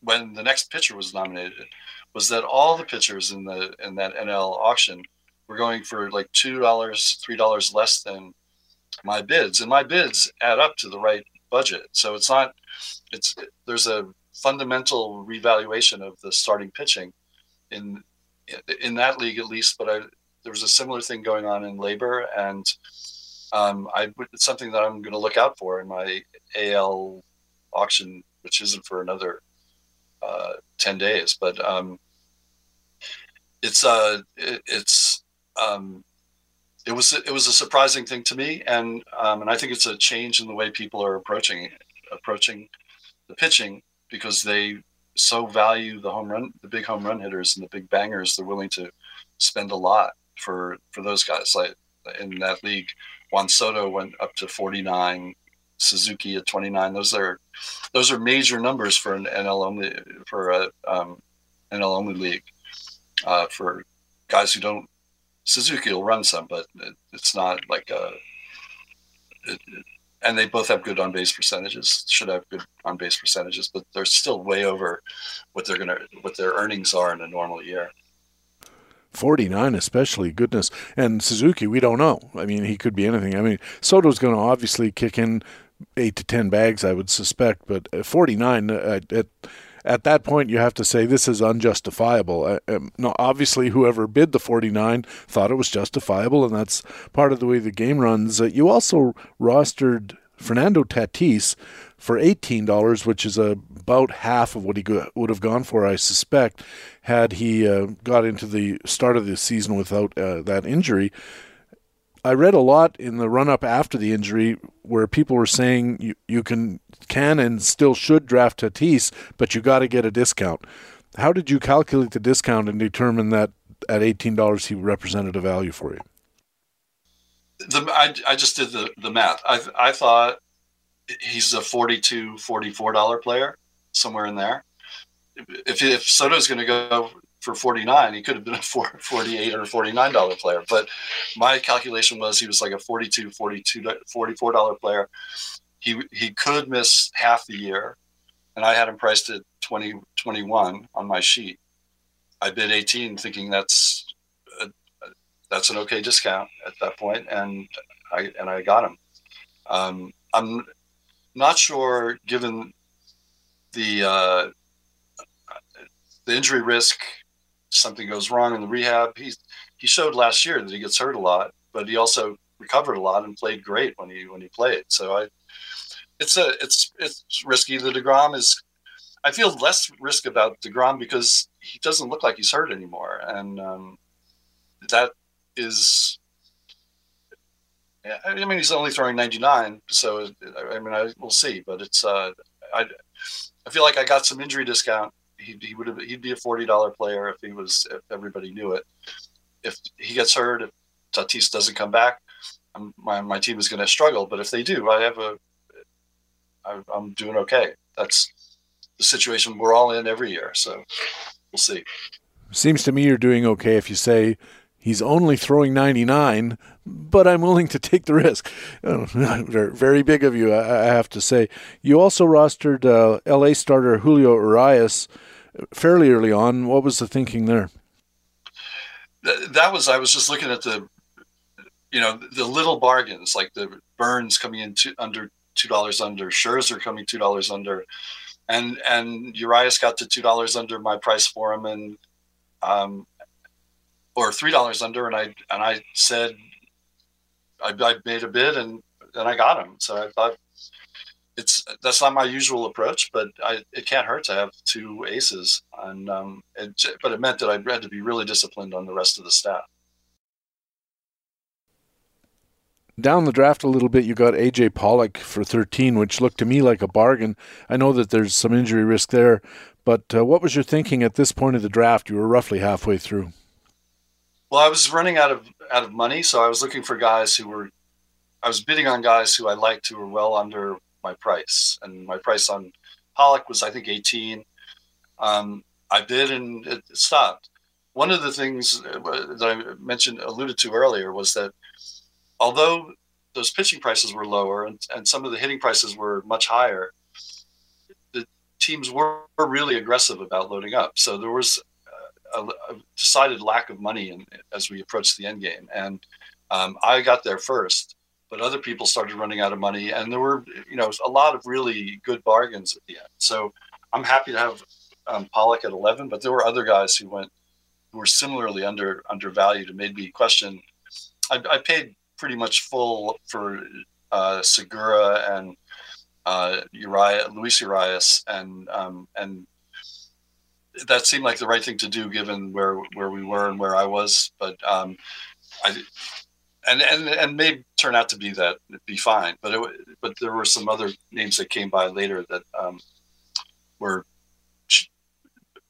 Speaker 3: when the next pitcher was nominated was that all the pitchers in the in that NL auction were going for like two dollars, three dollars less than my bids, and my bids add up to the right budget. So it's not. It's there's a fundamental revaluation of the starting pitching in in that league at least. But I, there was a similar thing going on in LABR, and um, I it's something that I'm going to look out for in my AL auction, which isn't for another uh, ten days. But um, it's uh, it, it's um, it was it was a surprising thing to me, and um, and I think it's a change in the way people are approaching approaching the pitching because they so value the home run, the big home run hitters and the big bangers. They're willing to spend a lot for for those guys. Like in that league, Juan Soto went up to forty nine, Suzuki at twenty nine. Those are those are major numbers for an NL only for a um, NL only league uh, for guys who don't Suzuki will run some, but it, it's not like a. It, it, and they both have good on base percentages. Should have good on base percentages, but they're still way over what they're gonna what their earnings are in a normal year.
Speaker 1: 49 especially goodness and suzuki we don't know i mean he could be anything i mean soto's going to obviously kick in eight to ten bags i would suspect but 49 uh, at, at that point, you have to say this is unjustifiable. Uh, um, no, obviously, whoever bid the 49 thought it was justifiable, and that's part of the way the game runs. Uh, you also rostered Fernando Tatis for $18, which is about half of what he would have gone for, I suspect, had he uh, got into the start of the season without uh, that injury. I read a lot in the run up after the injury where people were saying you, you can can and still should draft Tatis, but you got to get a discount. How did you calculate the discount and determine that at eighteen dollars he represented a value for you?
Speaker 3: The, I, I just did the, the math. I, I thought he's a 42 44 dollar player somewhere in there. If if Soto's going to go for 49 he could have been a 48 or 49 dollar player. But my calculation was he was like a 42 42 44 dollar player. He he could miss half the year and i had him priced at 20 21 on my sheet. I bid 18 thinking that's a, that's an okay discount at that point and i and i got him. Um, i'm not sure given the uh, the injury risk something goes wrong in the rehab. He he showed last year that he gets hurt a lot, but he also recovered a lot and played great when he when he played. So I, it's a it's it's risky. The Degrom is. I feel less risk about Degrom because he doesn't look like he's hurt anymore, and um, that is. I mean, he's only throwing 99, so I mean, I, we'll see. But it's uh, I, I feel like I got some injury discount he, he would have he'd be a forty dollar player if he was if everybody knew it. If he gets hurt, if Tatis doesn't come back, I'm, my my team is going to struggle. But if they do, I have a I, I'm doing okay. That's the situation we're all in every year. So we'll see.
Speaker 1: Seems to me you're doing okay if you say he's only throwing 99, but I'm willing to take the risk. very big of you, I have to say. You also rostered uh, LA starter Julio Urias fairly early on. What was the thinking there?
Speaker 3: That was I was just looking at the, you know, the little bargains like the Burnes coming in under two dollars under, Scherzer coming two dollars under, and and Urias got to two dollars under my price for him, and um, or three dollars under, and I and I said I, I made a bid and and I got him. So I thought it's that's not my usual approach, but I, it can't hurt to have two aces, and um, it, but it meant that I had to be really disciplined on the rest of the staff.
Speaker 1: Down the draft a little bit, you got AJ Pollock for 13, which looked to me like a bargain. I know that there's some injury risk there, but uh, what was your thinking at this point of the draft? You were roughly halfway through.
Speaker 3: Well, I was running out of out of money, so I was looking for guys who were. I was bidding on guys who I liked who were well under my price, and my price on Pollock was I think 18. Um, I bid and it stopped. One of the things that I mentioned alluded to earlier was that although those pitching prices were lower and, and some of the hitting prices were much higher, the teams were really aggressive about loading up. So there was a, a decided lack of money in, as we approached the end game. And um, I got there first, but other people started running out of money. And there were, you know, a lot of really good bargains at the end. So I'm happy to have um, Pollock at 11, but there were other guys who went who were similarly under undervalued and made me question. I, I paid pretty much full for uh, Segura and uh, Urias, Luis Urias, and um, and that seemed like the right thing to do given where where we were and where I was. But um, I and and and may turn out to be that be fine. But it, but there were some other names that came by later that um, were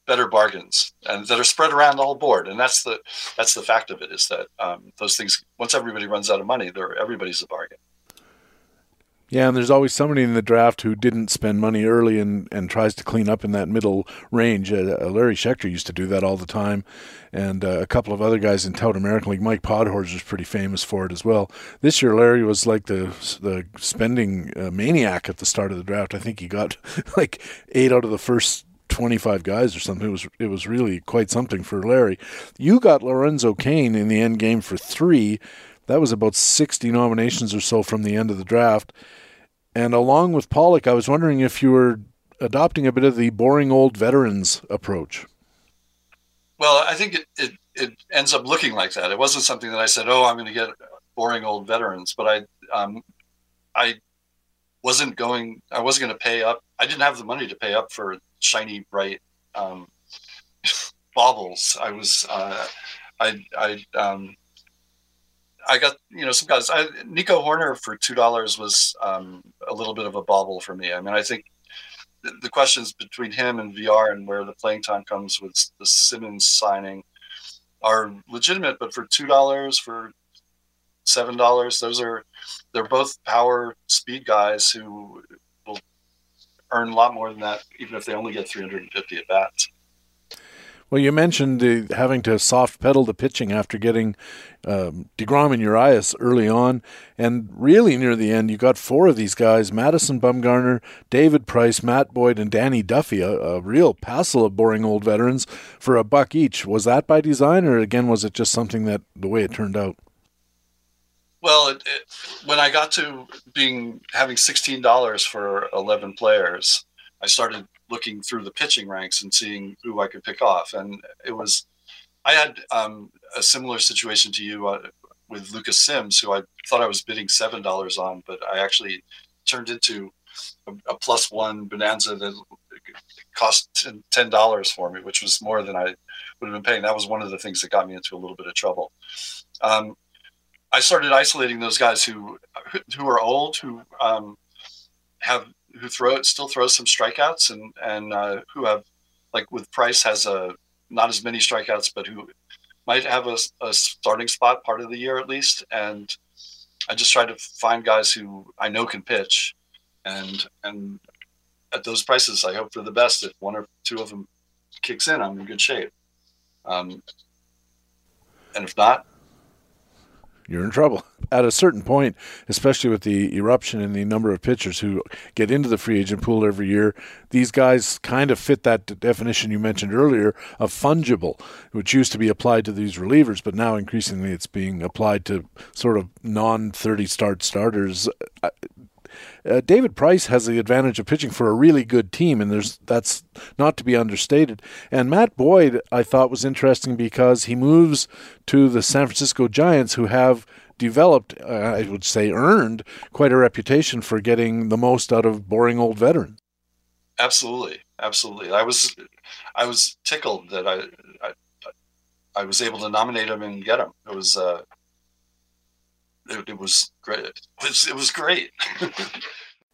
Speaker 3: better bargains and that are spread around the whole board. And that's the that's the fact of it is that um, those things once everybody runs out of money, they're everybody's a bargain.
Speaker 1: Yeah, and there's always somebody in the draft who didn't spend money early and, and tries to clean up in that middle range. Uh, uh Larry Schechter used to do that all the time, and uh, a couple of other guys in Tout American League. Mike Podhorz was pretty famous for it as well. This year, Larry was like the the spending uh, maniac at the start of the draft. I think he got like eight out of the first 25 guys or something. It was it was really quite something for Larry. You got Lorenzo Cain in the end game for three. That was about 60 nominations or so from the end of the draft. And along with Pollock, I was wondering if you were adopting a bit of the boring old veterans approach.
Speaker 3: Well, I think it, it, it ends up looking like that. It wasn't something that I said, "Oh, I'm going to get boring old veterans," but I um, I wasn't going. I wasn't going to pay up. I didn't have the money to pay up for shiny, bright um, baubles. I was, uh, I, I, um, I got you know some guys. I, Nico Hoerner for two dollars was um, a little bit of a bauble for me. I mean, I think the, the questions between him and VR and where the playing time comes with the Simmons signing are legitimate, but for two dollars for seven dollars, those are they're both power speed guys who will earn a lot more than that, even if they only get 350 at bats.
Speaker 1: Well, you mentioned uh, having to soft pedal the pitching after getting um, DeGrom and Urias early on. And really near the end, you got four of these guys Madison Bumgarner, David Price, Matt Boyd, and Danny Duffy, a, a real passel of boring old veterans for a buck each. Was that by design, or again, was it just something that the way it turned out?
Speaker 3: Well, it, it, when I got to being having sixteen dollars for eleven players, I started looking through the pitching ranks and seeing who I could pick off, and it was I had um, a similar situation to you uh, with Lucas Sims, who I thought I was bidding seven dollars on, but I actually turned into a, a plus one bonanza that cost ten dollars for me, which was more than I would have been paying. That was one of the things that got me into a little bit of trouble. Um, I started isolating those guys who who are old, who um, have who throw still throw some strikeouts, and and uh, who have like with Price has a not as many strikeouts, but who might have a, a starting spot part of the year at least. And I just try to find guys who I know can pitch, and and at those prices, I hope for the best. If one or two of them kicks in, I'm in good shape. Um, and if not,
Speaker 1: you're in trouble. At a certain point, especially with the eruption in the number of pitchers who get into the free agent pool every year, these guys kind of fit that definition you mentioned earlier of fungible, which used to be applied to these relievers, but now increasingly it's being applied to sort of non 30 start starters. Uh, David Price has the advantage of pitching for a really good team, and there's that's not to be understated. And Matt Boyd, I thought was interesting because he moves to the San Francisco Giants, who have developed, uh, I would say, earned quite a reputation for getting the most out of boring old veterans.
Speaker 3: Absolutely, absolutely. I was, I was tickled that I, I, I was able to nominate him and get him. It was, uh, it, it was great. It was, it was great.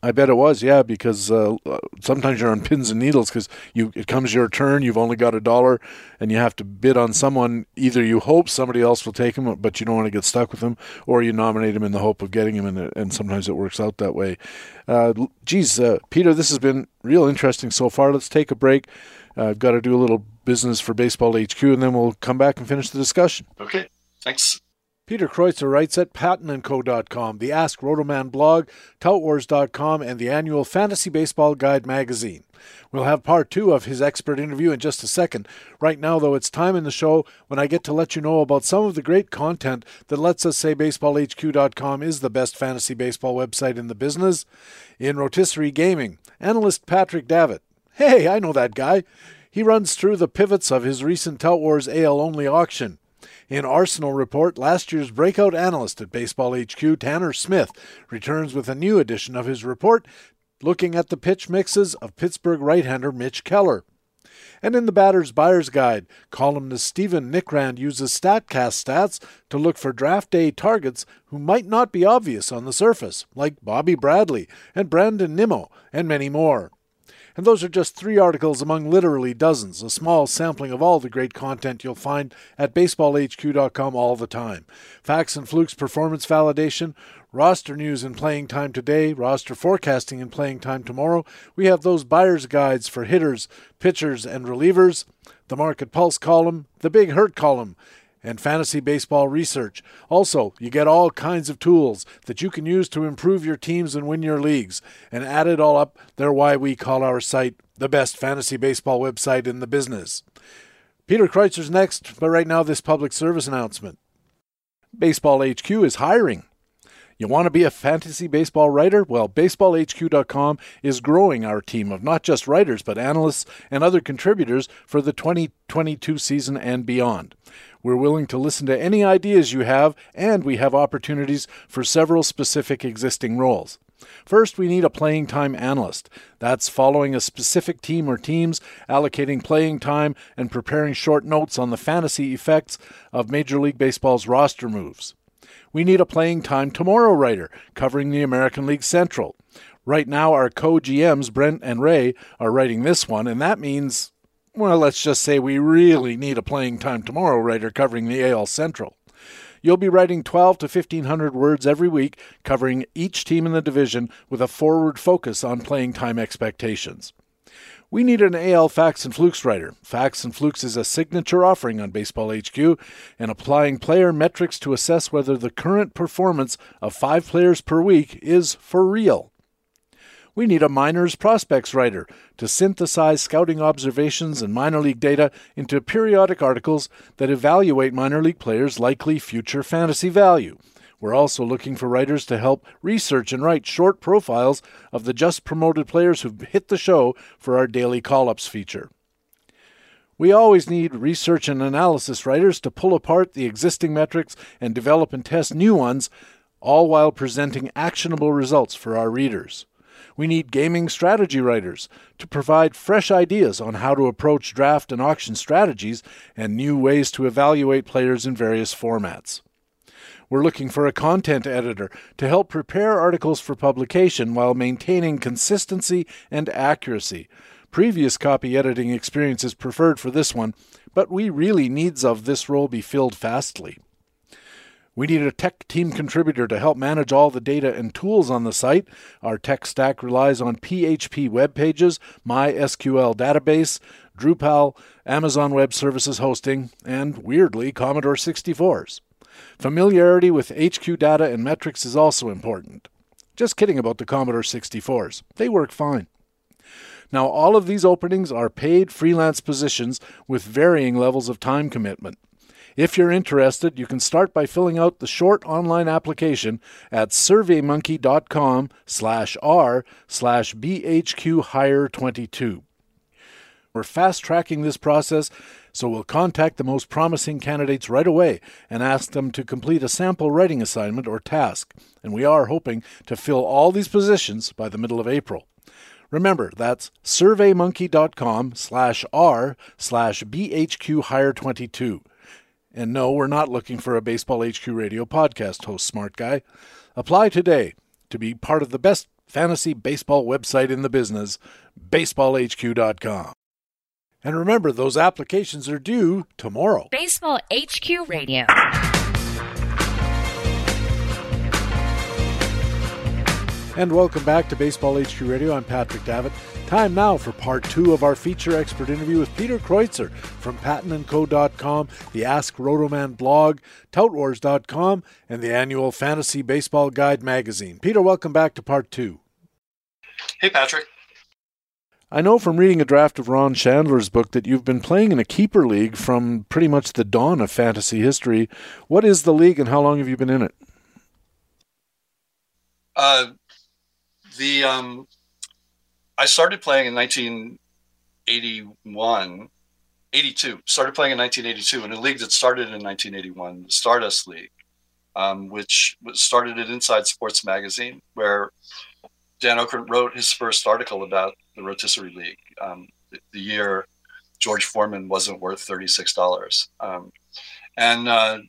Speaker 1: I bet it was, yeah, because uh, sometimes you're on pins and needles because you it comes your turn, you've only got a dollar, and you have to bid on someone. Either you hope somebody else will take him, but you don't want to get stuck with him, or you nominate him in the hope of getting him, and, and sometimes it works out that way. Uh, geez, uh, Peter, this has been real interesting so far. Let's take a break. Uh, I've got to do a little business for Baseball HQ, and then we'll come back and finish the discussion.
Speaker 3: Okay, thanks.
Speaker 1: Peter Kreutzer writes at pattonandco.com, the Ask Rotoman blog, toutwars.com, and the annual Fantasy Baseball Guide magazine. We'll have part two of his expert interview in just a second. Right now, though, it's time in the show when I get to let you know about some of the great content that lets us say baseballhq.com is the best fantasy baseball website in the business. In rotisserie gaming, analyst Patrick Davitt. Hey, I know that guy. He runs through the pivots of his recent Tout Wars AL only auction. In Arsenal Report, last year's breakout analyst at Baseball HQ, Tanner Smith, returns with a new edition of his report looking at the pitch mixes of Pittsburgh right hander Mitch Keller. And in the Batter's Buyer's Guide, columnist Stephen Nickrand uses StatCast stats to look for draft day targets who might not be obvious on the surface, like Bobby Bradley and Brandon Nimmo, and many more. And those are just three articles among literally dozens, a small sampling of all the great content you'll find at baseballhq.com all the time. Facts and flukes performance validation, roster news and playing time today, roster forecasting and playing time tomorrow. We have those buyer's guides for hitters, pitchers, and relievers, the Market Pulse column, the Big Hurt column, and fantasy baseball research. Also, you get all kinds of tools that you can use to improve your teams and win your leagues. And add it all up, they're why we call our site the best fantasy baseball website in the business. Peter Kreutzer's next, but right now, this public service announcement. Baseball HQ is hiring. You want to be a fantasy baseball writer? Well, baseballhq.com is growing our team of not just writers, but analysts and other contributors for the 2022 season and beyond. We're willing to listen to any ideas you have, and we have opportunities for several specific existing roles. First, we need a playing time analyst. That's following a specific team or teams, allocating playing time, and preparing short notes on the fantasy effects of Major League Baseball's roster moves. We need a playing time tomorrow writer covering the American League Central. Right now, our co GMs, Brent and Ray, are writing this one, and that means, well, let's just say we really need a playing time tomorrow writer covering the AL Central. You'll be writing 12 to 1500 words every week, covering each team in the division with a forward focus on playing time expectations. We need an AL Facts and Flukes writer. Facts and Flukes is a signature offering on Baseball HQ and applying player metrics to assess whether the current performance of five players per week is for real. We need a minors prospects writer to synthesize scouting observations and minor league data into periodic articles that evaluate minor league players' likely future fantasy value. We're also looking for writers to help research and write short profiles of the just promoted players who've hit the show for our daily call ups feature. We always need research and analysis writers to pull apart the existing metrics and develop and test new ones, all while presenting actionable results for our readers. We need gaming strategy writers to provide fresh ideas on how to approach draft and auction strategies and new ways to evaluate players in various formats. We're looking for a content editor to help prepare articles for publication while maintaining consistency and accuracy. Previous copy editing experience is preferred for this one, but we really needs of this role be filled fastly. We need a tech team contributor to help manage all the data and tools on the site. Our tech stack relies on PHP web pages, MySQL database, Drupal, Amazon Web Services hosting, and weirdly, Commodore 64s. Familiarity with HQ data and metrics is also important. Just kidding about the Commodore 64s. They work fine. Now, all of these openings are paid freelance positions with varying levels of time commitment. If you're interested, you can start by filling out the short online application at surveymonkey.com slash r slash bhqhire22. We're fast tracking this process, so we'll contact the most promising candidates right away and ask them to complete a sample writing assignment or task. And we are hoping to fill all these positions by the middle of April. Remember, that's surveymonkey.com slash r slash bhqhire22. And no, we're not looking for a Baseball HQ radio podcast host, smart guy. Apply today to be part of the best fantasy baseball website in the business, baseballhq.com. And remember, those applications are due tomorrow.
Speaker 2: Baseball HQ Radio.
Speaker 1: And welcome back to Baseball HQ Radio. I'm Patrick Davitt. Time now for part two of our feature expert interview with Peter Kreutzer from pattonandco.com, the Ask Rotoman blog, toutwars.com, and the annual Fantasy Baseball Guide magazine. Peter, welcome back to part two.
Speaker 3: Hey, Patrick.
Speaker 1: I know from reading a draft of Ron Shandler's book that you've been playing in a keeper league from pretty much the dawn of fantasy history. What is the league and how long have you been in it?
Speaker 3: Uh, the um, I started playing in 1981, 82. Started playing in 1982 in a league that started in 1981, the Stardust League, um, which started at Inside Sports Magazine, where Dan Okrent wrote his first article about the Rotisserie League. Um, the, the, year George Foreman wasn't worth $36. Um, and uh,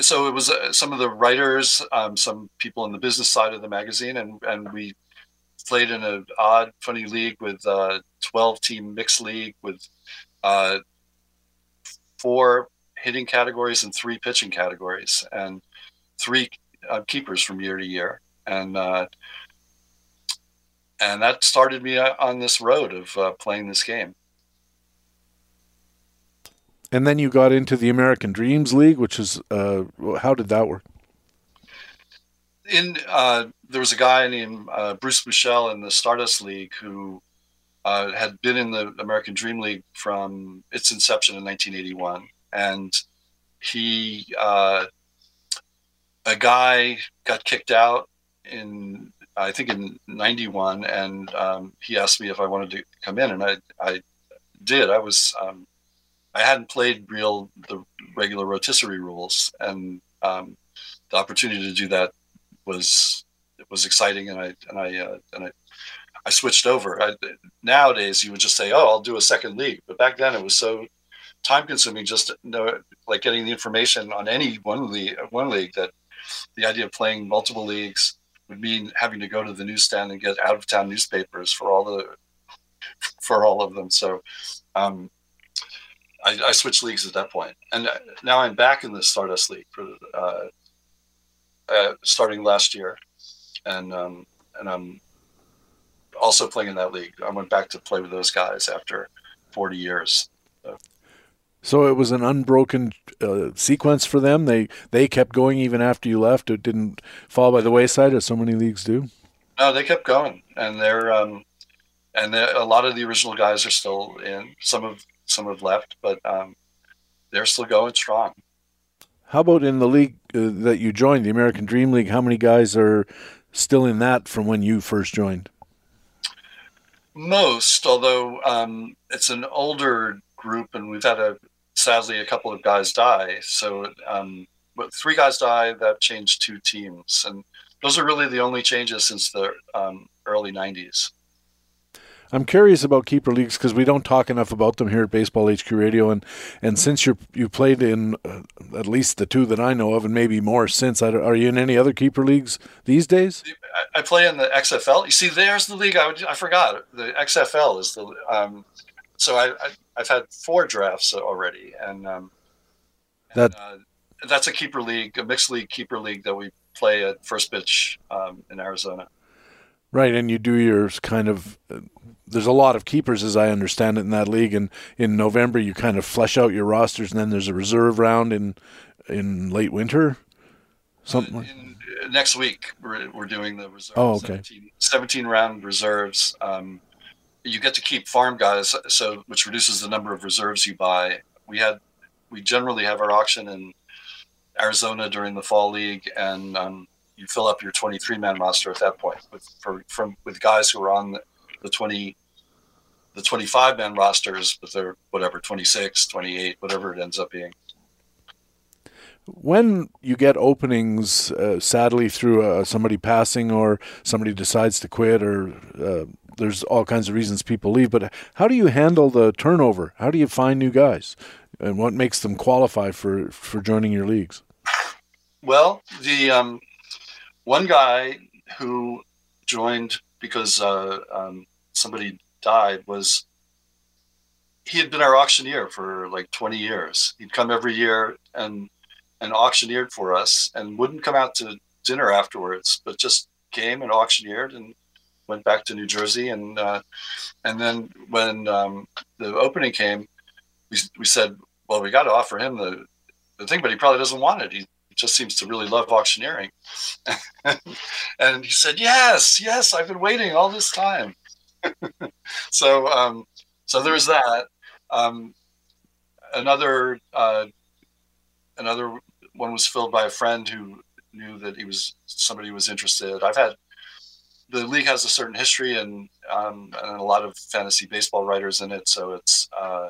Speaker 3: so it was uh, some of the writers, um, some people in the business side of the magazine, and and we played in an odd, funny league with a uh, 12 team mixed league with uh, four hitting categories and three pitching categories, and three uh, keepers from year to year, and and that started me on this road of playing this game.
Speaker 1: And then you got into the American Dreams League, which is uh, how did that work?
Speaker 3: In uh, there was a guy named uh, Bruce Buechele in the Stardust League who uh, had been in the American Dream League from its inception in 1981, and he uh, a guy got kicked out in I think in '91, and um, he asked me if I wanted to come in, and I I did. I was um, I hadn't played real the regular rotisserie rules, and um, the opportunity to do that was it was exciting, and I and I uh, and I I switched over. I, nowadays, you would just say, "Oh, I'll do a second league," but back then it was so time consuming just you know, like getting the information on any one league one league that the idea of playing multiple leagues would mean having to go to the newsstand and get out of town newspapers for all the for all of them. So um, I, I, switched leagues at that point, and now I'm back in the Stardust League for uh, uh, starting last year, and um, and I'm also playing in that league. I went back to play with those guys after 40 years. So,
Speaker 1: so it was an unbroken uh, sequence for them. They they kept going even after you left. It didn't fall by the wayside as so many leagues do.
Speaker 3: No, they kept going, and they're um, and a lot of the original guys are still in. Some of some have left, but um, they're still going strong.
Speaker 1: How about in the league uh, that you joined, the American Dream League? How many guys are still in that from when you first joined?
Speaker 3: Most, although um, it's an older group, and we've had a sadly a couple of guys die. So, um, but three guys die. That changed two teams, and those are really the only changes since the um, early '90s.
Speaker 1: I'm curious about keeper leagues because we don't talk enough about them here at Baseball HQ Radio, and and since you you played in uh, at least the two that I know of, and maybe more since, are you in any other keeper leagues these days?
Speaker 3: I play in the XFL. You see, there's the league. I, I forgot the XFL is the. Um, so I, I have had four drafts already, and um, that uh, that's a keeper league, a mixed league keeper league that we play at First Pitch um, in Arizona.
Speaker 1: Right, and you do your kind of. Uh, there's a lot of keepers, as I understand it, in that league. And in November, you kind of flesh out your rosters, and then there's a reserve round in in late winter. Something. Uh, in,
Speaker 3: uh, next week, we're, we're doing the reserve.
Speaker 1: Oh, okay.
Speaker 3: 17, 17 round reserves. Um, you get to keep farm guys, so which reduces the number of reserves you buy. We had we generally have our auction in Arizona during the fall league, and um, you fill up your 23 man roster at that point with for from with guys who are on the, the 20 the 25 man rosters, but they're whatever 26, 28, whatever it ends up being.
Speaker 1: When you get openings, uh, sadly through uh, somebody passing or somebody decides to quit, or uh, there's all kinds of reasons people leave. But how do you handle the turnover? How do you find new guys, and what makes them qualify for for joining your leagues?
Speaker 3: Well, the um, one guy who joined because uh, um, somebody died was he had been our auctioneer for like 20 years. He'd come every year and and auctioneered for us and wouldn't come out to dinner afterwards, but just came and auctioneered and went back to New Jersey. And uh, and then when um, the opening came, we, we said, well, we got to offer him the, the thing, but he probably doesn't want it. He just seems to really love auctioneering. and he said, yes, yes, I've been waiting all this time. so um, so there's that. Um, another uh, another one was filled by a friend who knew that he was somebody who was interested. I've had the league has a certain history and um, and a lot of fantasy baseball writers in it, so it's uh,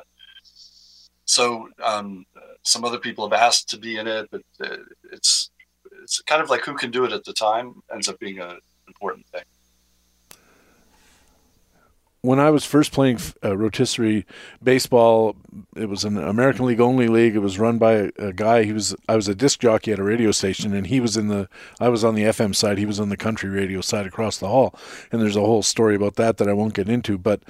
Speaker 3: so um, some other people have asked to be in it, but uh, it's it's kind of like who can do it at the time ends up being an important thing
Speaker 1: when I was first playing uh, rotisserie baseball, it was an American League only league. It was run by a, a, guy. He was I was a disc jockey at a radio station, and he was in the I was on the FM side. He was on the country radio side across the hall. And there's a whole story about that that I won't get into, but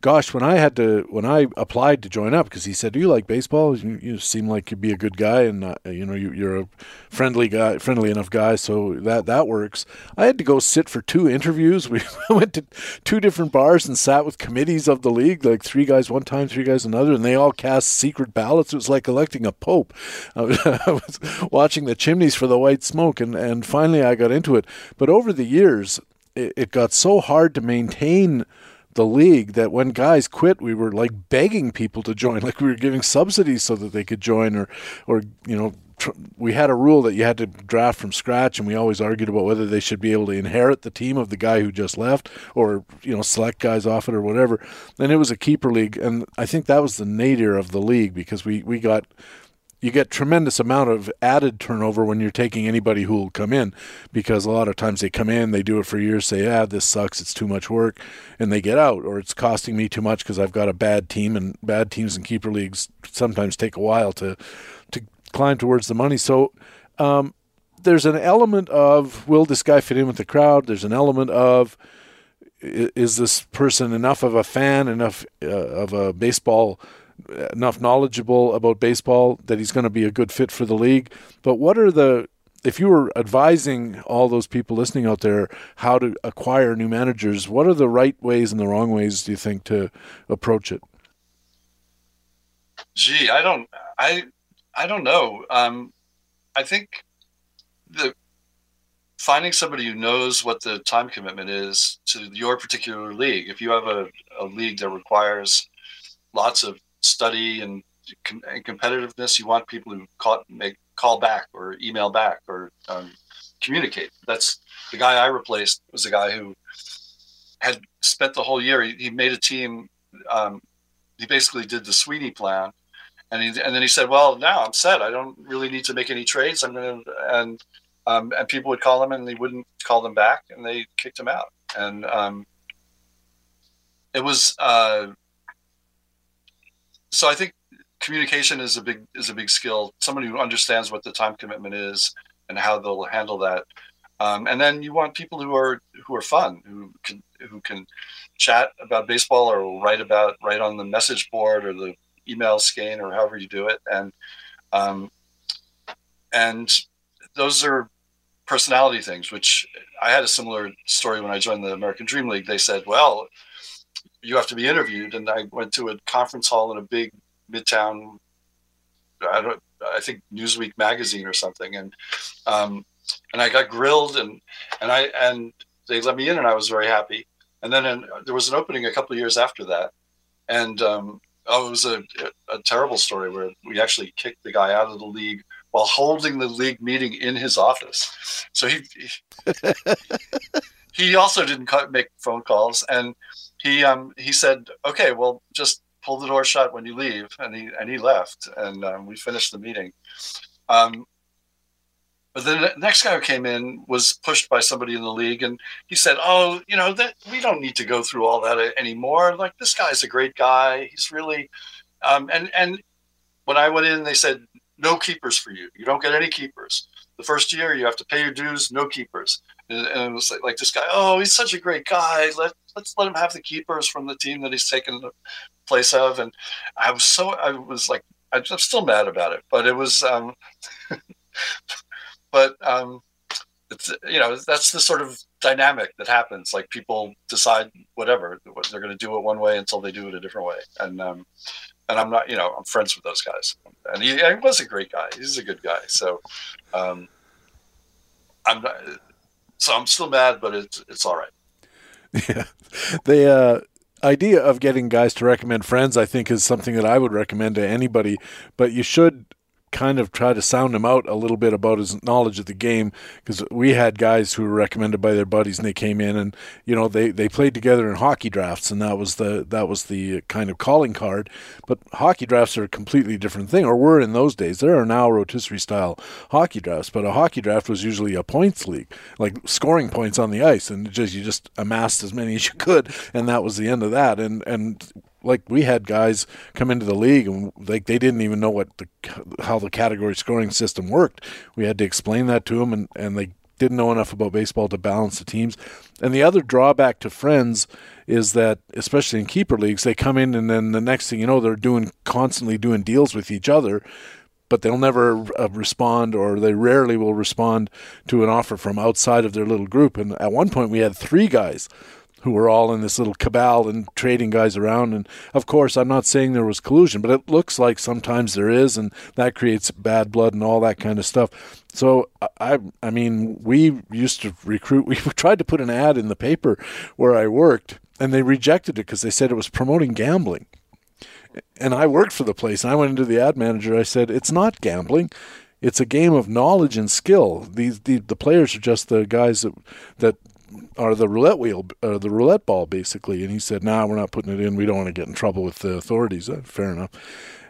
Speaker 1: gosh, when I had to, when I applied to join up, because he said, "Do you like baseball? You, you, seem like you'd be a good guy, and uh, you know you, are a friendly guy, friendly enough guy, so that that works." I had to go sit for two interviews. We went to two different bars and sat with committees of the league, like three guys one time, three guys another, and they all cast secret ballots. It was like electing a pope. I was watching the chimneys for the white smoke, and and finally I got into it. But over the years, it, it got so hard to maintain the league that when guys quit, we were like begging people to join, like we were giving subsidies so that they could join, or, or you know, tr- we had a rule that you had to draft from scratch, and we always argued about whether they should be able to inherit the team of the guy who just left, or you know, select guys off it or whatever. And it was a keeper league, and I think that was the nadir of the league because we we got you get tremendous amount of added turnover when you're taking anybody who will come in because a lot of times they come in they do it for years say ah this sucks it's too much work and they get out or it's costing me too much because i've got a bad team and bad teams in keeper leagues sometimes take a while to to climb towards the money. So um, there's an element of will this guy fit in with the crowd? There's an element of is this person enough of a fan enough uh, of a baseball enough knowledgeable about baseball that he's going to be a good fit for the league. But what are the if you were advising all those people listening out there how to acquire new managers, what are the right ways and the wrong ways do you think to approach it?
Speaker 3: Gee, I don't, I, I don't know. Um, I think the finding somebody who knows what the time commitment is to your particular league. If you have a, a league that requires lots of study and, and competitiveness. You want people who call, make call back or email back or um, communicate. That's the guy I replaced was a guy who had spent the whole year. He, he made a team. Um, he basically did the Sweeney plan, and he, and then he said, "Well, now I'm set. I don't really need to make any trades. I'm gonna." And um, and people would call him, and he wouldn't call them back, and they kicked him out. And um, it was uh, so I think communication is a big is a big skill. Somebody who understands what the time commitment is and how they'll handle that. Um, and then you want people who are who are fun, who can who can chat about baseball or write about write on the message board or the email skein or however you do it. And um, and those are personality things. Which I had a similar story when I joined the American Dream League. They said, "Well, you have to be interviewed. And I went to a conference hall in a big midtown, I don't, I think Newsweek magazine or something. And, um, and I got grilled and, and I, and they let me in and I was very happy. And then in, there was an opening a couple of years after that. And, um, oh, it was a, a terrible story where we actually kicked the guy out of the league while holding the league meeting in his office. So he he, he also didn't make phone calls, and he um he said, okay, well, just pull the door shut when you leave, and he and he left, and um, we finished the meeting. Um, but the next guy who came in was pushed by somebody in the league, and he said, "Oh, you know that we don't need to go through all that anymore. Like this guy's a great guy. He's really." Um, and and when I went in, they said, "No keepers for you. You don't get any keepers. The first year, you have to pay your dues. No keepers." And, and it was like, like this guy. Oh, he's such a great guy. Let let's let him have the keepers from the team that he's taken the place of. And I was so I was like, I'm still mad about it, but it was. Um, but um, it's you know that's the sort of dynamic that happens. Like people decide whatever they're going to do it one way until they do it a different way, and um, and I'm not you know I'm friends with those guys, and he, he was a great guy. He's a good guy, so um, I'm not, so I'm still mad, but it's it's all right.
Speaker 1: Yeah, the uh, idea of getting guys to recommend friends, I think, is something that I would recommend to anybody. But you should kind of try to sound him out a little bit about his knowledge of the game because we had guys who were recommended by their buddies and they came in and you know they, they played together in hockey drafts and that was the that was the kind of calling card. But hockey drafts are a completely different thing or were in those days. There are now rotisserie style hockey drafts but a hockey draft was usually a points league like scoring points on the ice and just you just amassed as many as you could and that was the end of that. And and like we had guys come into the league and like they didn't even know what the how the category scoring system worked. We had to explain that to them, and and they didn't know enough about baseball to balance the teams. And the other drawback to friends is that, especially in keeper leagues, they come in and then the next thing you know, they're doing constantly doing deals with each other, but they'll never uh, respond or they rarely will respond to an offer from outside of their little group. And at one point, we had three guys who were all in this little cabal and trading guys around. And of course, I'm not saying there was collusion, but it looks like sometimes there is, and that creates bad blood and all that kind of stuff. So I, I mean, we used to recruit. We tried to put an ad in the paper where I worked, and they rejected it because they said it was promoting gambling. And I worked for the place, and I went into the ad manager. I said, "It's not gambling." It's a game of knowledge and skill. These the, the players are just the guys that that or the roulette wheel, uh, the roulette ball, basically. And he said, "Nah, we're not putting it in. We don't want to get in trouble with the authorities." Uh, fair enough.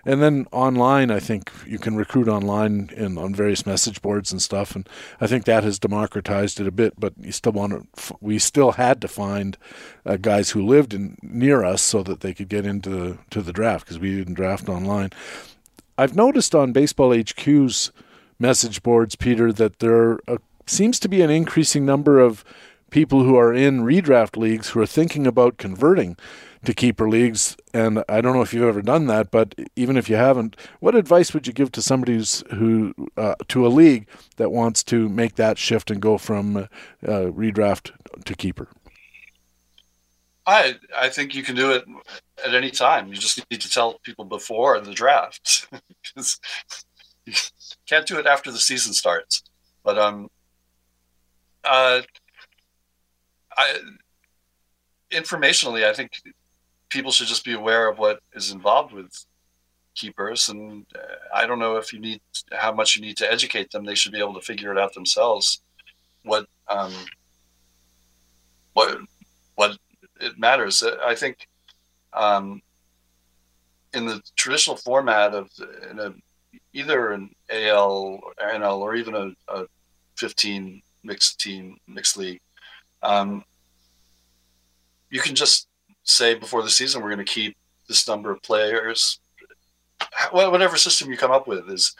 Speaker 1: And then online, I think you can recruit online in on various message boards and stuff. And I think that has democratized it a bit. But you still want to. We still had to find uh, guys who lived in near us so that they could get into the, to the draft because we didn't draft online. I've noticed on Baseball HQ's message boards, Peter, that there uh, seems to be an increasing number of people who are in redraft leagues who are thinking about converting to keeper leagues. And I don't know if you've ever done that, but even if you haven't, what advice would you give to somebody who's, who uh, to a league that wants to make that shift and go from uh, redraft to keeper?
Speaker 3: I I think you can do it at any time. You just need to tell people before the draft you can't do it after the season starts. But um, uh, I, informationally, I think people should just be aware of what is involved with keepers. And uh, I don't know if you need how much you need to educate them. They should be able to figure it out themselves. What um, what what it matters. I think um, in the traditional format of in a, either an AL, or NL, or even a, a 15 mixed team, mixed league, um, you can just say before the season we're going to keep this number of players. Whatever system you come up with is,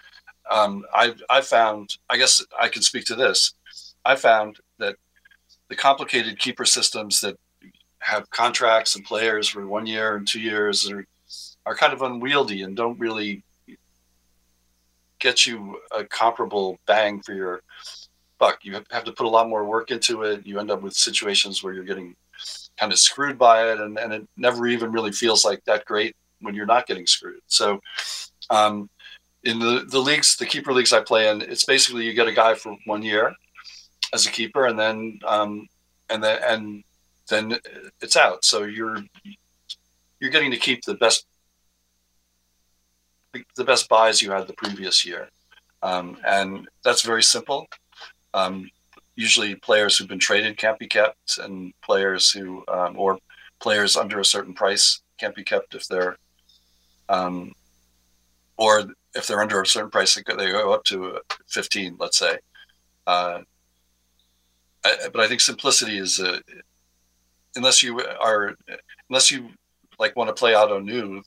Speaker 3: um, I I found. I guess I can speak to this. I found that the complicated keeper systems that have contracts and players for one year and two years are are kind of unwieldy and don't really get you a comparable bang for your buck. You have to put a lot more work into it. You end up with situations where you're getting kind of screwed by it, and, and it never even really feels like that great when you're not getting screwed. So, um, in the, the leagues, the keeper leagues I play in, it's basically you get a guy for one year as a keeper, and then um, and then and then it's out. So you're you're getting to keep the best the best buys you had the previous year, um, and that's very simple. Um, usually, players who've been traded can't be kept, and players who um, or players under a certain price can't be kept if they're um, or if they're under a certain price, they go up to 15, let's say. Uh, I, but I think simplicity is uh, unless you are unless you like want to play Ottoneu,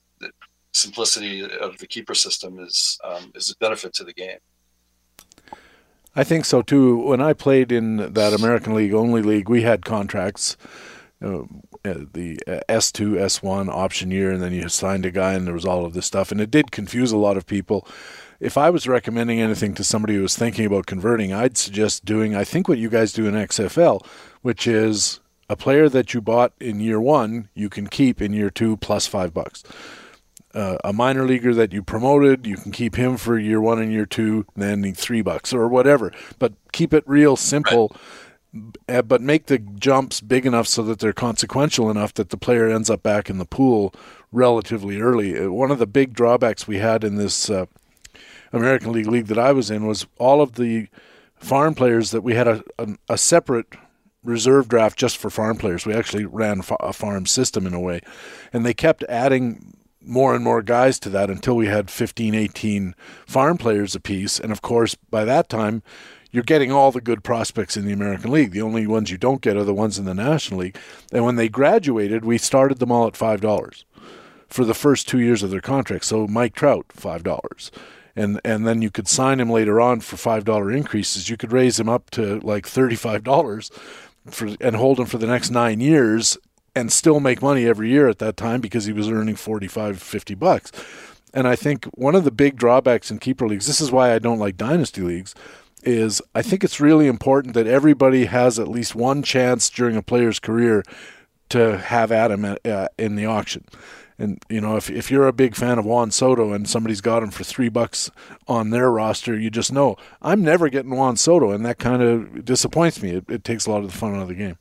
Speaker 3: simplicity of the keeper system is um, is a benefit to the game.
Speaker 1: I think so too. When I played in that American League only league, we had contracts. Uh, the S2, S1 option year, and then you signed a guy, and there was all of this stuff. And it did confuse a lot of people. If I was recommending anything to somebody who was thinking about converting, I'd suggest doing, I think, what you guys do in XFL, which is a player that you bought in year one, you can keep in year two plus five bucks. Uh, a minor leaguer that you promoted, you can keep him for year one and year two, then three bucks or whatever. But keep it real simple. Right uh, but make the jumps big enough so that they're consequential enough that the player ends up back in the pool relatively early. Uh, one of the big drawbacks we had in this uh, American League league that I was in was all of the farm players that we had a, a, a separate reserve draft just for farm players. We actually ran a farm system in a way, and they kept adding more and more guys to that until we had 15, 18 farm players apiece. And of course, by that time, you're getting all the good prospects in the American League. The only ones you don't get are the ones in the National League. And when they graduated, we started them all at five dollars for the first two years of their contract. So Mike Trout, five dollars. And and then you could sign him later on for five dollar increases. You could raise him up to like thirty five dollars for and hold him for the next nine years and still make money every year at that time because he was earning 45 50 bucks and i think one of the big drawbacks in keeper leagues this is why i don't like dynasty leagues is I think it's really important that everybody has at least one chance during a player's career to have Adam uh, in the auction. And you know, if if you're a big fan of Juan Soto and somebody's got him for three bucks on their roster, you just know I'm never getting Juan Soto, and that kind of disappoints me. It, it, takes a lot of the fun out of the game.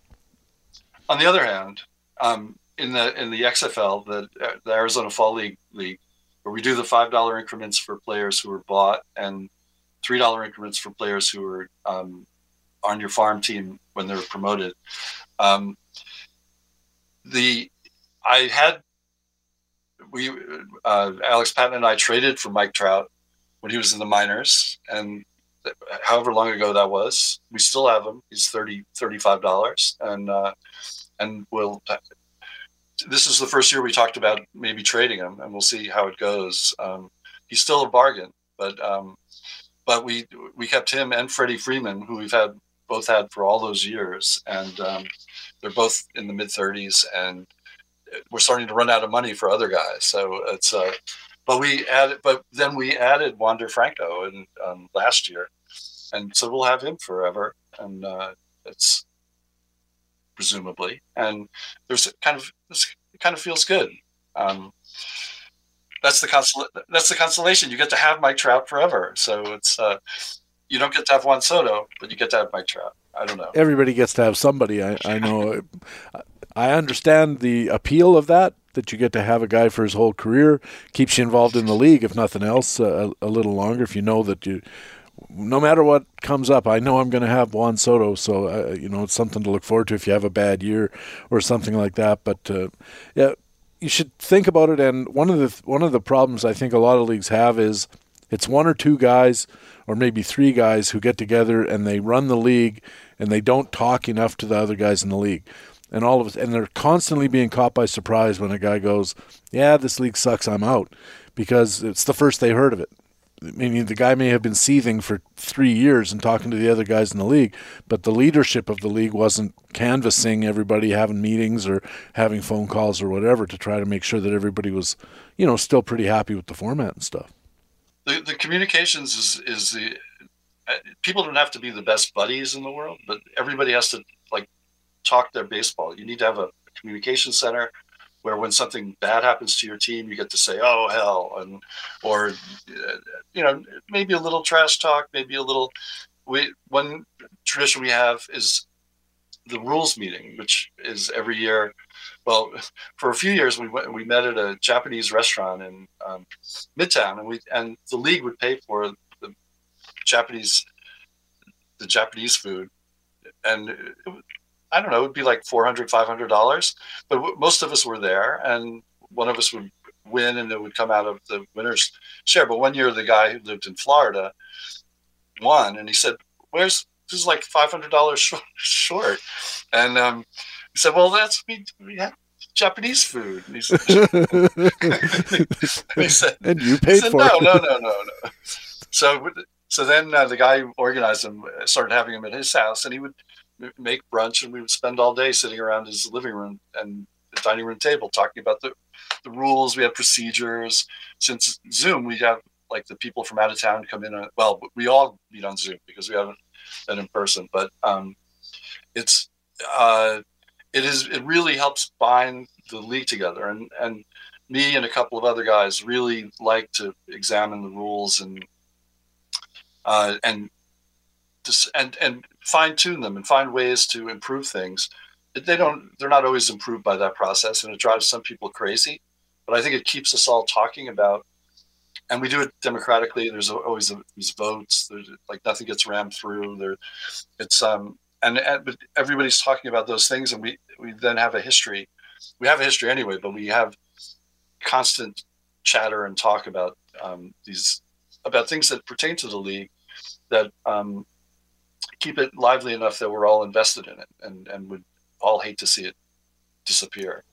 Speaker 3: On the other hand, um, in the in the XFL, the, the Arizona Fall League League, where we do the five dollar increments for players who are bought and three dollar increments for players who are um, on your farm team when they're promoted. Um, the I had we uh, Alex Patton and I traded for Mike Trout when he was in the minors, and however long ago that was, we still have him. He's 30 35 dollars, and uh, and we'll. This is the first year we talked about maybe trading him, and we'll see how it goes. Um, he's still a bargain, but um, but we we kept him and Freddie Freeman, who we've had both had for all those years, and um, they're both in the mid 30s, and we're starting to run out of money for other guys. So it's uh, but we added, but then we added Wander Franco in um, last year, and so we'll have him forever, and uh, it's presumably, and there's kind of it kind of feels good. Um, that's the consol- that's the consolation. You get to have Mike Trout forever. So it's uh, you don't get to have Juan Soto, but you get to have Mike Trout. I don't know.
Speaker 1: Everybody gets to have somebody. I, I know. I understand the appeal of that. That you get to have a guy for his whole career keeps you involved in the league, if nothing else, uh, a, a little longer. If you know that you no matter what comes up, I know I'm going to have Juan Soto, so uh, you know it's something to look forward to if you have a bad year or something like that. But uh, yeah, you should think about it. And one of the one of the problems I think a lot of leagues have is it's one or two guys, or maybe three guys who get together and they run the league, and they don't talk enough to the other guys in the league. And all of us, and they're constantly being caught by surprise when a guy goes, "Yeah, this league sucks. I'm out," because it's the first they heard of it. I mean, the guy may have been seething for three years and talking to the other guys in the league, but the leadership of the league wasn't canvassing everybody, having meetings or having phone calls or whatever to try to make sure that everybody was, you know, still pretty happy with the format and stuff.
Speaker 3: The, the communications is is the uh, people don't have to be the best buddies in the world, but everybody has to like talk their baseball. You need to have a communication center where when something bad happens to your team, you get to say, "Oh hell," and or uh, you know maybe a little trash talk, maybe a little. We one tradition we have is the rules meeting, which is every year. well, for a few years we went, we met at a Japanese restaurant in um, Midtown, and we and the league would pay for the Japanese the Japanese food, and I don't know, it would be like 400 500 dollars, but most of us were there, and one of us would win, and it would come out of the winner's share. But one year, the guy who lived in Florida won, and he said, "Where's this is like five hundred dollars short, short," and um, he said, "Well, that's we we had Japanese food." And he said,
Speaker 1: he said "And you paid said, for
Speaker 3: no,
Speaker 1: it."
Speaker 3: No, no, no, no, So, so then uh, the guy who organized him started having him at his house, and he would make brunch, and we would spend all day sitting around his living room and dining room table talking about the the rules. We have procedures. Since Zoom, we have like the people from out of town come in. well, we all meet on Zoom because we haven't been in person, but um, it's uh, it is it really helps bind the league together and and me and a couple of other guys really like to examine the rules and uh, and and and fine tune them and find ways to improve things. They don't they're not always improved by that process, and it drives some people crazy. But I think it keeps us all talking about, and we do it democratically. There's always these votes. There's like nothing gets rammed through. There, it's um and, and but everybody's talking about those things, and we we then have a history. We have a history anyway, but we have constant chatter and talk about um, these about things that pertain to the league that um, keep it lively enough that we're all invested in it and and would all hate to see it disappear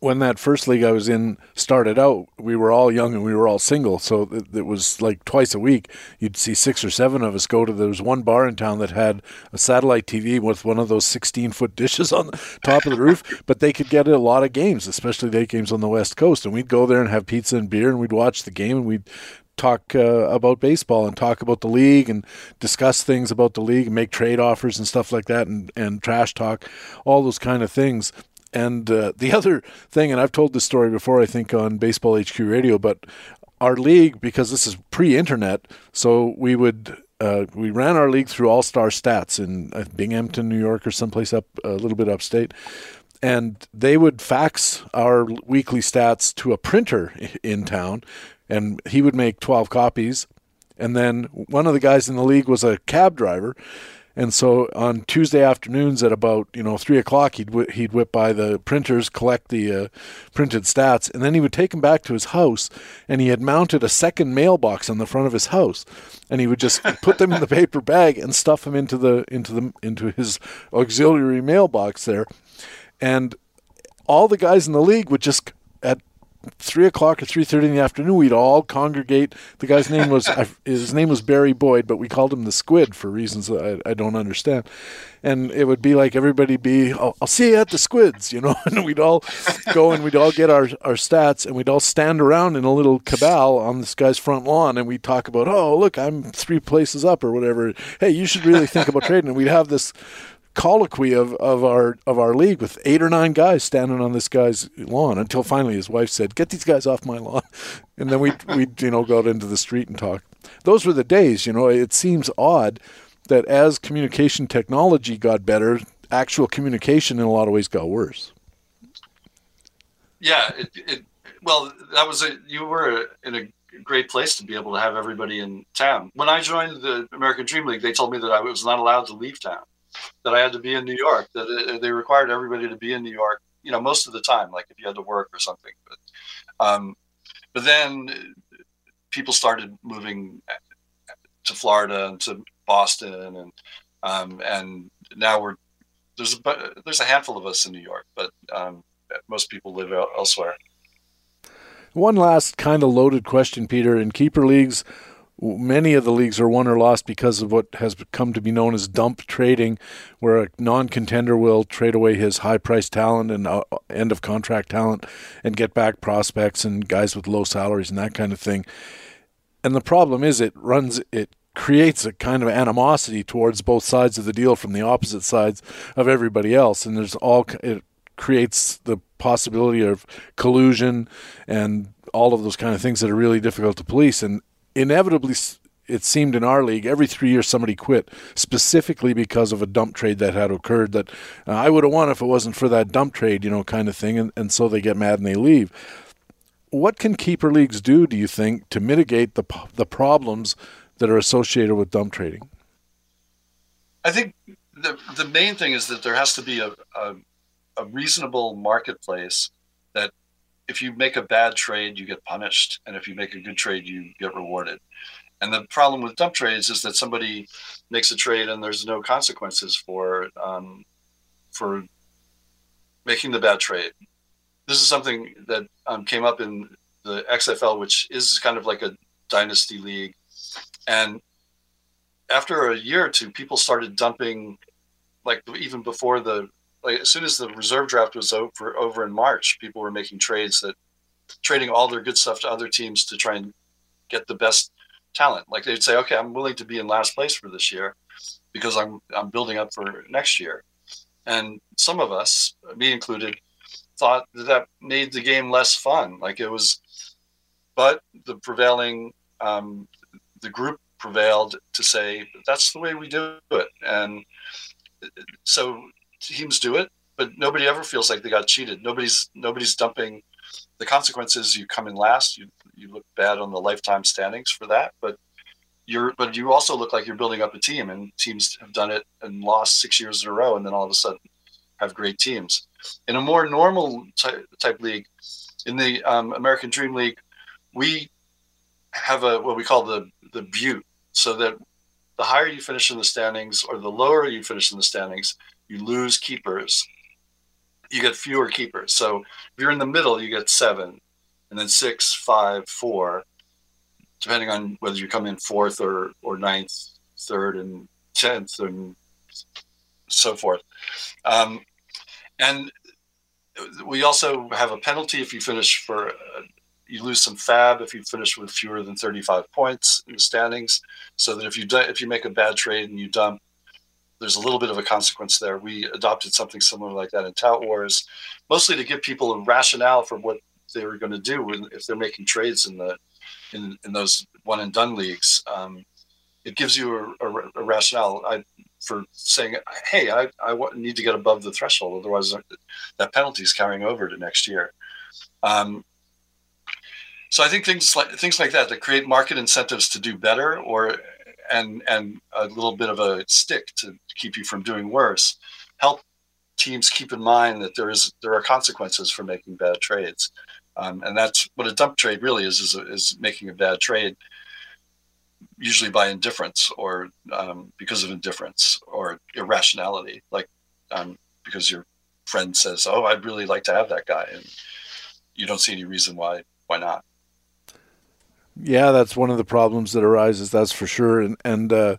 Speaker 1: when that first league I was in started out, we were all young and we were all single. So it, it, was like twice a week. You'd see six or seven of us go to. There was one bar in town that had a satellite TV with one of those 16 foot dishes on the top of the roof, but they could get a lot of games, especially late games on the West Coast. And we'd go there and have pizza and beer and we'd watch the game and we'd talk uh, about baseball and talk about the league and discuss things about the league and make trade offers and stuff like that and, and trash talk, all those kind of things. And uh, the other thing, and I've told this story before, I think on Baseball HQ Radio, but our league, because this is pre-internet, so we would uh, we ran our league through All Star Stats in uh, Binghamton, New York, or someplace up a little bit upstate, and they would fax our weekly stats to a printer in town, and he would make twelve copies. And then one of the guys in the league was a cab driver, and so on Tuesday afternoons at about you know three o'clock, he'd wh- he'd whip by the printers, collect the uh, printed stats, and then he would take them back to his house. And he had mounted a second mailbox on the front of his house, and he would just put them in the paper bag and stuff them into the into the into his auxiliary mailbox there. And all the guys in the league would just at three o'clock or three thirty in the afternoon, we'd all congregate. The guy's name was his name was Barry Boyd, but we called him the Squid for reasons I, I don't understand. And it would be like everybody be, I'll, I'll, see you at the Squids, you know. And we'd all go and we'd all get our our stats, and we'd all stand around in a little cabal on this guy's front lawn, and we'd talk about, oh look, I'm three places up or whatever. Hey, you should really think about trading. And we'd have this colloquy of, of our of our league with eight or nine guys standing on this guy's lawn until finally his wife said, "Get these guys off my lawn," and then we we you know go out into the street and talk. Those were the days. You know, it seems odd that as communication technology got better, actual communication in a lot of ways got worse.
Speaker 3: Yeah, it, it well, that was a you were in a great place to be able to have everybody in town. When I joined the American Dream League, they told me that I was not allowed to leave town that I had to be in New York. That it, they required everybody to be in New York. You know, most of the time, like if you had to work or something. But, um, but then people started moving to Florida and to Boston, and um, and now we're there's a there's a handful of us in New York, but um, most people live elsewhere.
Speaker 1: One last kind of loaded question, Peter. In keeper leagues, many of the leagues are won or lost because of what has come to be known as dump trading, where a non-contender will trade away his high-priced talent and uh, end of contract talent and get back prospects and guys with low salaries and that kind of thing. And the problem is, it runs it creates a kind of animosity towards both sides of the deal from the opposite sides of everybody else, and there's all it creates the possibility of collusion and all of those kind of things that are really difficult to police and inevitably it seemed in our league every three years somebody quit specifically because of a dump trade that had occurred that uh, I would have won if it wasn't for that dump trade, you know, kind of thing. And, and so they get mad and they leave. What can keeper leagues do, do you think, to mitigate the, the problems that are associated with dump trading?
Speaker 3: I think the, the main thing is that there has to be a, a, a reasonable marketplace that if you make a bad trade, you get punished. And if you make a good trade, you get rewarded. And the problem with dump trades is that somebody makes a trade and there's no consequences for um, for making the bad trade. This is something that um, came up in the XFL, which is kind of like a dynasty league. And after a year or two, people started dumping, like even before the like as soon as the reserve draft was over over in March, people were making trades that trading all their good stuff to other teams to try and get the best talent. Like they'd say, okay, I'm willing to be in last place for this year because I'm I'm building up for next year. And some of us, me included, thought that that made the game less fun. Like it was, but the prevailing, um, the group prevailed to say that's the way we do it, and so teams do it, but nobody ever feels like they got cheated. Nobody's nobody's dumping. The consequences: you come in last, you you look bad on the lifetime standings for that, but you're but you also look like you're building up a team, and teams have done it and lost six years in a row, and then all of a sudden have great teams. In a more normal type, type league, in the um, American Dream League, we have a what we call the the butte, so that the higher you finish in the standings or the lower you finish in the standings, you lose keepers. You get fewer keepers. So if you're in the middle, you get seven, and then six, five, four, depending on whether you come in fourth or or ninth, third, and tenth, and so forth. Um, and we also have a penalty if you finish for uh, you lose some fab if you finish with fewer than 35 points in the standings so that if you if you make a bad trade and you dump there's a little bit of a consequence there. We adopted something similar like that in Tout Wars, mostly to give people a rationale for what they were going to do if they're making trades in the in, in those one and done leagues. Um, it gives you a, a, a rationale I, for saying, "Hey, I, I need to get above the threshold, otherwise that penalty is carrying over to next year." Um, so I think things like things like that that create market incentives to do better, or and and a little bit of a stick to keep you from doing worse help teams keep in mind that there is there are consequences for making bad trades. Um, and that's what a dump trade really is is, is making a bad trade usually by indifference or um, because of indifference or irrationality. Like um, because your friend says oh i'd really like to have that guy and you don't see any reason why why not
Speaker 1: yeah, that's one of the problems that arises. That's for sure. And and uh,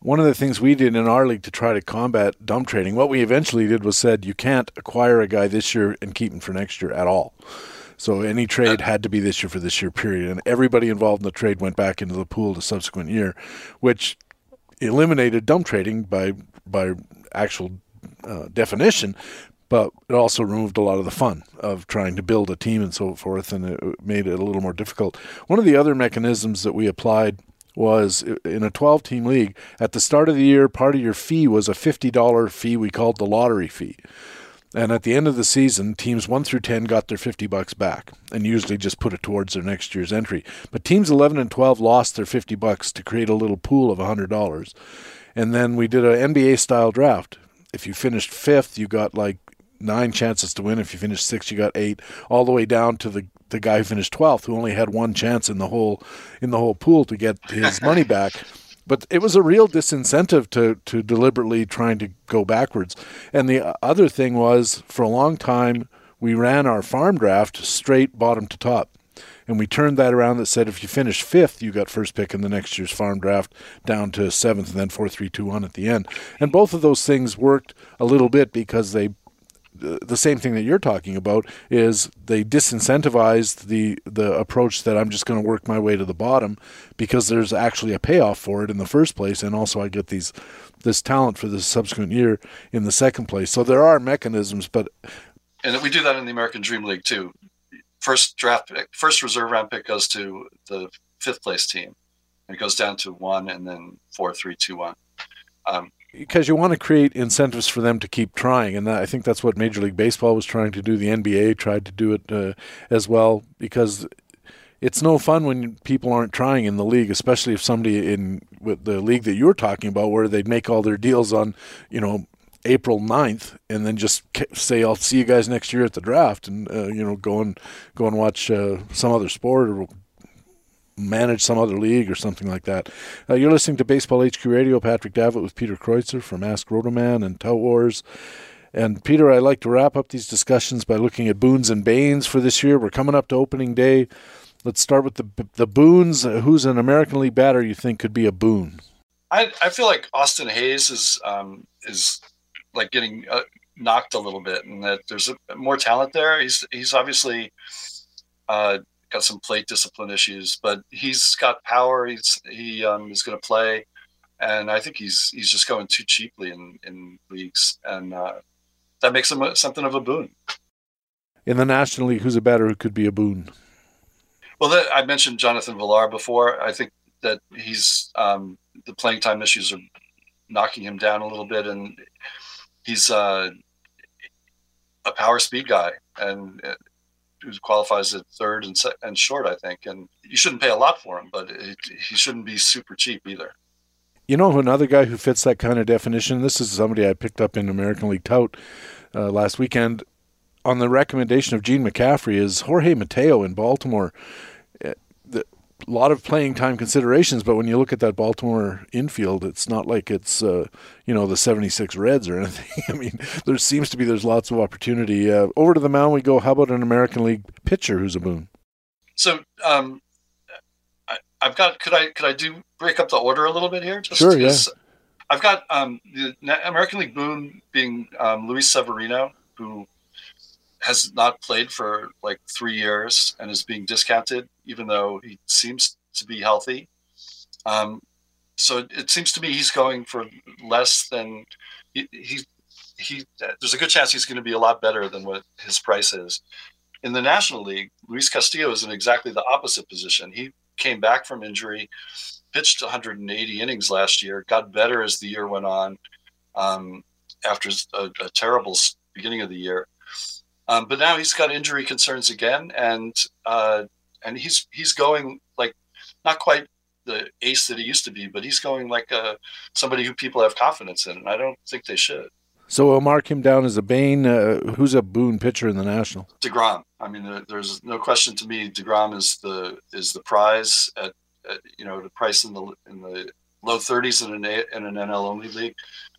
Speaker 1: one of the things we did in our league to try to combat dump trading, what we eventually did was said you can't acquire a guy this year and keep him for next year at all. So any trade had to be this year for this year period, and everybody involved in the trade went back into the pool the subsequent year, which eliminated dump trading by by actual uh, definition but it also removed a lot of the fun of trying to build a team and so forth, and it made it a little more difficult. One of the other mechanisms that we applied was in a 12 team league at the start of the year part of your fee was a $50 fee we called the lottery fee. And at the end of the season teams 1 through 10 got their 50 bucks back and usually just put it towards their next year's entry. But teams 11 and 12 lost their 50 bucks to create a little pool of $100 and then we did an NBA style draft. If you finished fifth you got like nine chances to win. If you finished sixth, you got eight, all the way down to the the guy who finished twelfth, who only had one chance in the whole in the whole pool to get his money back. But it was a real disincentive to to deliberately trying to go backwards. And the other thing was, for a long time, we ran our farm draft straight bottom to top. And we turned that around that said if you finish fifth, you got first pick in the next year's farm draft down to seventh and then four, three, two, one at the end. And both of those things worked a little bit because they the same thing that you're talking about is they disincentivized the the approach that I'm just going to work my way to the bottom because there's actually a payoff for it in the first place, and also I get these this talent for the subsequent year in the second place. So there are mechanisms, but
Speaker 3: and we do that in the American Dream League too. First draft pick, first reserve round pick goes to the fifth place team, it goes down to one, and then four, three, two, one. Um,
Speaker 1: because you want to create incentives for them to keep trying, and I think that's what Major League Baseball was trying to do. The NBA tried to do it uh, as well because it's no fun when people aren't trying in the league, especially if somebody in with the league that you're talking about, where they'd make all their deals on, you know, April 9th and then just say I'll see you guys next year at the draft and uh, you know go and go and watch uh, some other sport or manage some other league or something like that. Uh, you're listening to Baseball HQ Radio. Patrick Davitt with Peter Kreutzer from Ask Rotoman and Tout Wars. And Peter, I like to wrap up these discussions by looking at boons and banes for this year. We're coming up to opening day. Let's start with the the boons. Who's an American League batter you think could be a boon?
Speaker 3: I, I feel like Austin Hays is um, is like getting uh, knocked a little bit, and that there's a, more talent there. He's he's obviously uh, got some plate discipline issues, but he's got power. He's he um, is going to play, and I think he's he's just going too cheaply in in leagues, and uh, that makes him something of a boon.
Speaker 1: In the National League, who's a batter who could be a boon?
Speaker 3: Well, that, I mentioned Jonathan Villar before. I think that he's um, the playing time issues are knocking him down a little bit, and he's uh, a power speed guy and uh, who qualifies at third and and short, I think. And you shouldn't pay a lot for him, but it, he shouldn't be super cheap either.
Speaker 1: You know, another guy who fits that kind of definition. This is somebody I picked up in American League Tout uh, last weekend on the recommendation of Gene McCaffrey. Is Jorge Mateo in Baltimore? A lot of playing time considerations, but when you look at that Baltimore infield, it's not like it's uh, you know the '76 Reds or anything. I mean, there seems to be there's lots of opportunity. Uh, over to the mound we go. How about an American League pitcher who's a boon?
Speaker 3: So um, I, have got. Could I could I do break up the order a little bit here?
Speaker 1: Just sure. Yeah.
Speaker 3: I've got um, the American League boon being um, Luis Severino, who has not played for like three years and is being discounted, even though he seems to be healthy. Um, so it seems to me he's going for less than he, he, he there's a good chance he's going to be a lot better than what his price is. In the National League, Luis Castillo is in exactly the opposite position. He came back from injury, pitched 180 innings last year, got better as the year went on um, after a, a terrible beginning of the year um, but now he's got injury concerns again, and uh, and he's he's going like not quite the ace that he used to be, but he's going like uh, somebody who people have confidence in, and I don't think they should.
Speaker 1: So we'll mark him down as a Bane. Uh, who's a boon pitcher in the National?
Speaker 3: Degrom. I mean, there's no question to me. Degrom is the is the prize at, at you know the price in the in the low 30s in an in an NL only league.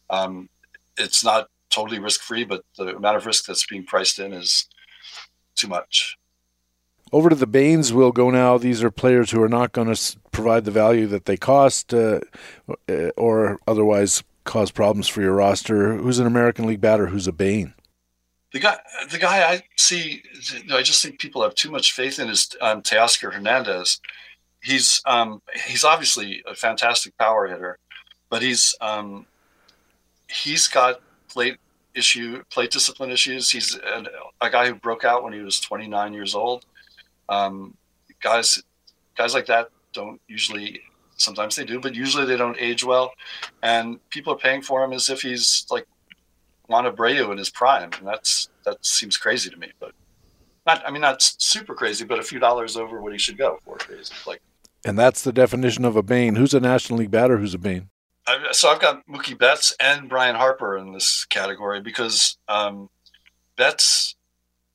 Speaker 3: Um, it's not totally risk free, but the amount of risk that's being priced in is too much.
Speaker 1: Over to the banes we'll go now. These are players who are not going to provide the value that they cost uh, uh, or otherwise cause problems for your roster. Who's an American League batter who's a Bane?
Speaker 3: The guy, the guy I see, I just think people have too much faith in is um, Teoscar Hernandez. He's um, he's obviously a fantastic power hitter, but he's um, he's got plate issue, plate discipline issues. He's a, a, guy who broke out when he was 29 years old. Um, guys, guys like that don't usually. Sometimes they do, but usually they don't age well, and people are paying for him as if he's like Juan Abreu in his prime, and that's that seems crazy to me. But not, I mean, not super crazy, but a few dollars over what he should go for crazy. Like,
Speaker 1: and that's the definition of a bane. Who's a National League batter? Who's a bane?
Speaker 3: So I've got Mookie Betts and Bryce Harper in this category because um, Betts,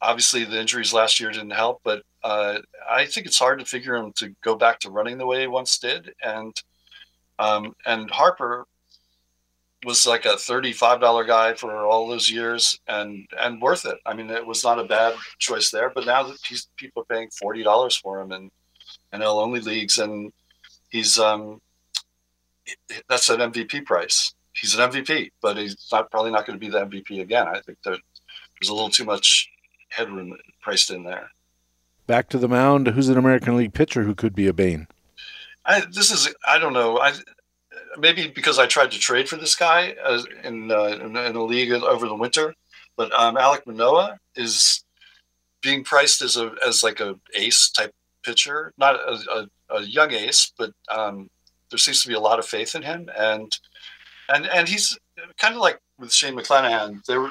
Speaker 3: obviously the injuries last year didn't help, but uh, I think it's hard to figure him to go back to running the way he once did. And um, and Harper was like a thirty-five dollar guy for all those years, and and worth it. I mean, it was not a bad choice there. But now that people are paying forty dollars for him in NL only leagues, and he's um, that's an MVP price. He's an MVP, but he's not probably not going to be the MVP again. I think that there's a little too much headroom priced in there.
Speaker 1: Back to the mound. Who's an American League pitcher who could be a bane?
Speaker 3: I, this is I don't know. I maybe because I tried to trade for this guy uh, in, uh, in, in a league over the winter, but um, Alek Manoah is being priced as a as like a ace type pitcher, not a, a, a young ace, but um, there seems to be a lot of faith in him, and and and he's kind of like with Shane McClanahan. There were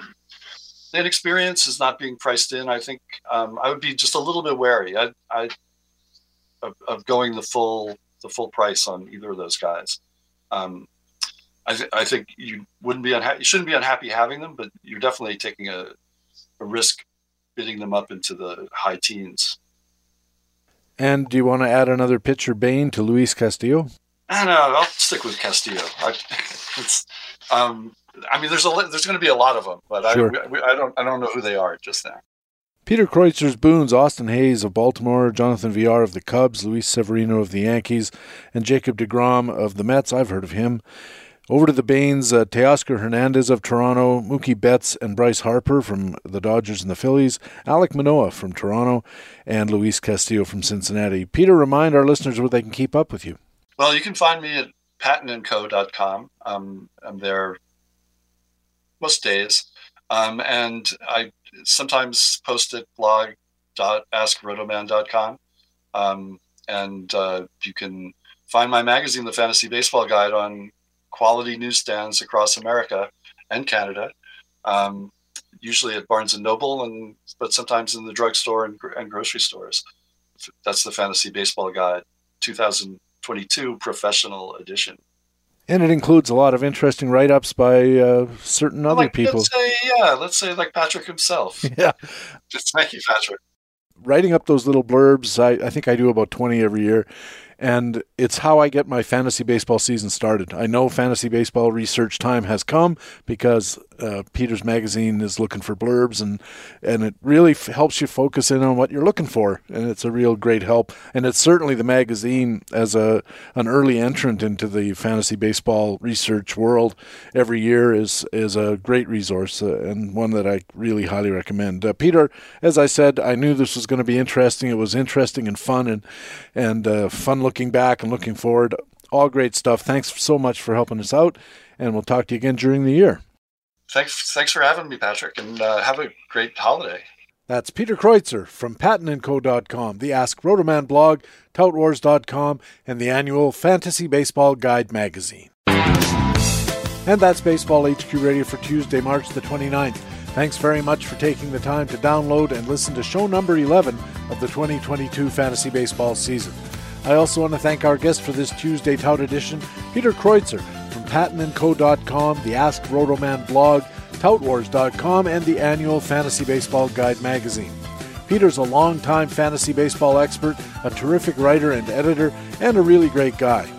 Speaker 3: the inexperience is not being priced in. I think um, I would be just a little bit wary. I, I of, of, going the full the full price on either of those guys. Um, I, th- I think you wouldn't be unhappy. You shouldn't be unhappy having them, but you're definitely taking a, a risk bidding them up into the high teens.
Speaker 1: And do you want to add another pitcher Bane to Luis Castillo?
Speaker 3: I don't know. I'll stick with Castillo. I, it's, um, I mean, there's a there's going to be a lot of them, but sure. I, I don't I don't know who they are just now.
Speaker 1: Peter Kreutzer's Boons, Austin Hays of Baltimore, Jonathan Villar of the Cubs, Luis Severino of the Yankees, and Jacob DeGrom of the Mets. I've heard of him. Over to the banes, uh, Teoscar Hernandez of Toronto, Mookie Betts and Bryce Harper from the Dodgers and the Phillies, Alek Manoah from Toronto, and Luis Castillo from Cincinnati. Peter, remind our listeners where they can keep up with you.
Speaker 3: Well, you can find me at pattonandco.com. Um, I'm there most days. Um, and I sometimes post at blog.askrotoman.com. Um, and uh, you can find my magazine, The Fantasy Baseball Guide, on quality newsstands across America and Canada. Um, usually at Barnes and Noble, and but sometimes in the drugstore and, and grocery stores. That's the Fantasy Baseball Guide, 2022 professional edition.
Speaker 1: And it includes a lot of interesting write ups by uh, certain other
Speaker 3: like,
Speaker 1: people.
Speaker 3: Let's say, yeah, let's say like Patrick himself.
Speaker 1: Yeah.
Speaker 3: Just thank you, Patrick.
Speaker 1: Writing up those little blurbs, I, I think I do about 20 every year and it's how I get my fantasy baseball season started. I know fantasy baseball research time has come because uh, Peter's magazine is looking for blurbs, and and it really f- helps you focus in on what you're looking for, and it's a real great help. And it's certainly the magazine as a an early entrant into the fantasy baseball research world every year is is a great resource uh, and one that I really highly recommend. Uh, Peter, as I said, I knew this was going to be interesting. It was interesting and fun, and and uh, fun looking back and looking forward. All great stuff. Thanks so much for helping us out, and we'll talk to you again during the year.
Speaker 3: Thanks, thanks for having me, Patrick, and uh, have a great holiday.
Speaker 1: That's Peter Kreutzer from PattonandCo.com, the Ask Rotoman blog, ToutWars.com, and the annual Fantasy Baseball Guide magazine. And that's Baseball HQ Radio for Tuesday, March the 29th. Thanks very much for taking the time to download and listen to show number 11 of the 2022 fantasy baseball season. I also want to thank our guest for this Tuesday Tout edition, Peter Kreutzer from PattonandCo.com, the Ask Rotoman blog, ToutWars.com, and the annual Fantasy Baseball Guide magazine. Peter's a longtime fantasy baseball expert, a terrific writer and editor, and a really great guy.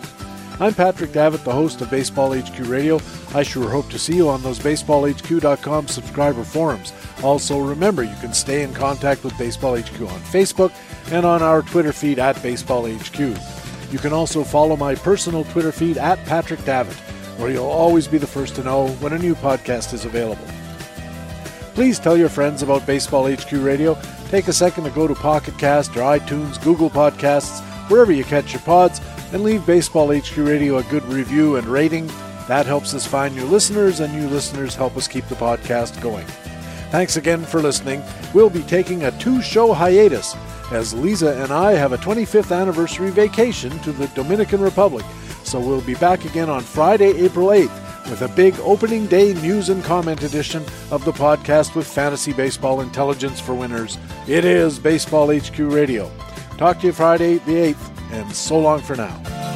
Speaker 1: I'm Patrick Davitt, the host of Baseball HQ Radio. I sure hope to see you on those baseballhq.com subscriber forums. Also, remember you can stay in contact with Baseball HQ on Facebook and on our Twitter feed at BaseballHQ. You can also follow my personal Twitter feed at Patrick Davitt, where you'll always be the first to know when a new podcast is available. Please tell your friends about Baseball HQ Radio. Take a second to go to Pocket Cast or iTunes, Google Podcasts, wherever you catch your pods, and leave Baseball HQ Radio a good review and rating. That helps us find new listeners, and new listeners help us keep the podcast going. Thanks again for listening. We'll be taking a two show hiatus as Lisa and I have a 25th anniversary vacation to the Dominican Republic. So we'll be back again on Friday, April 8th with a big opening day news and comment edition of the podcast with fantasy baseball intelligence for winners. It is Baseball HQ Radio. Talk to you Friday the 8th, and so long for now.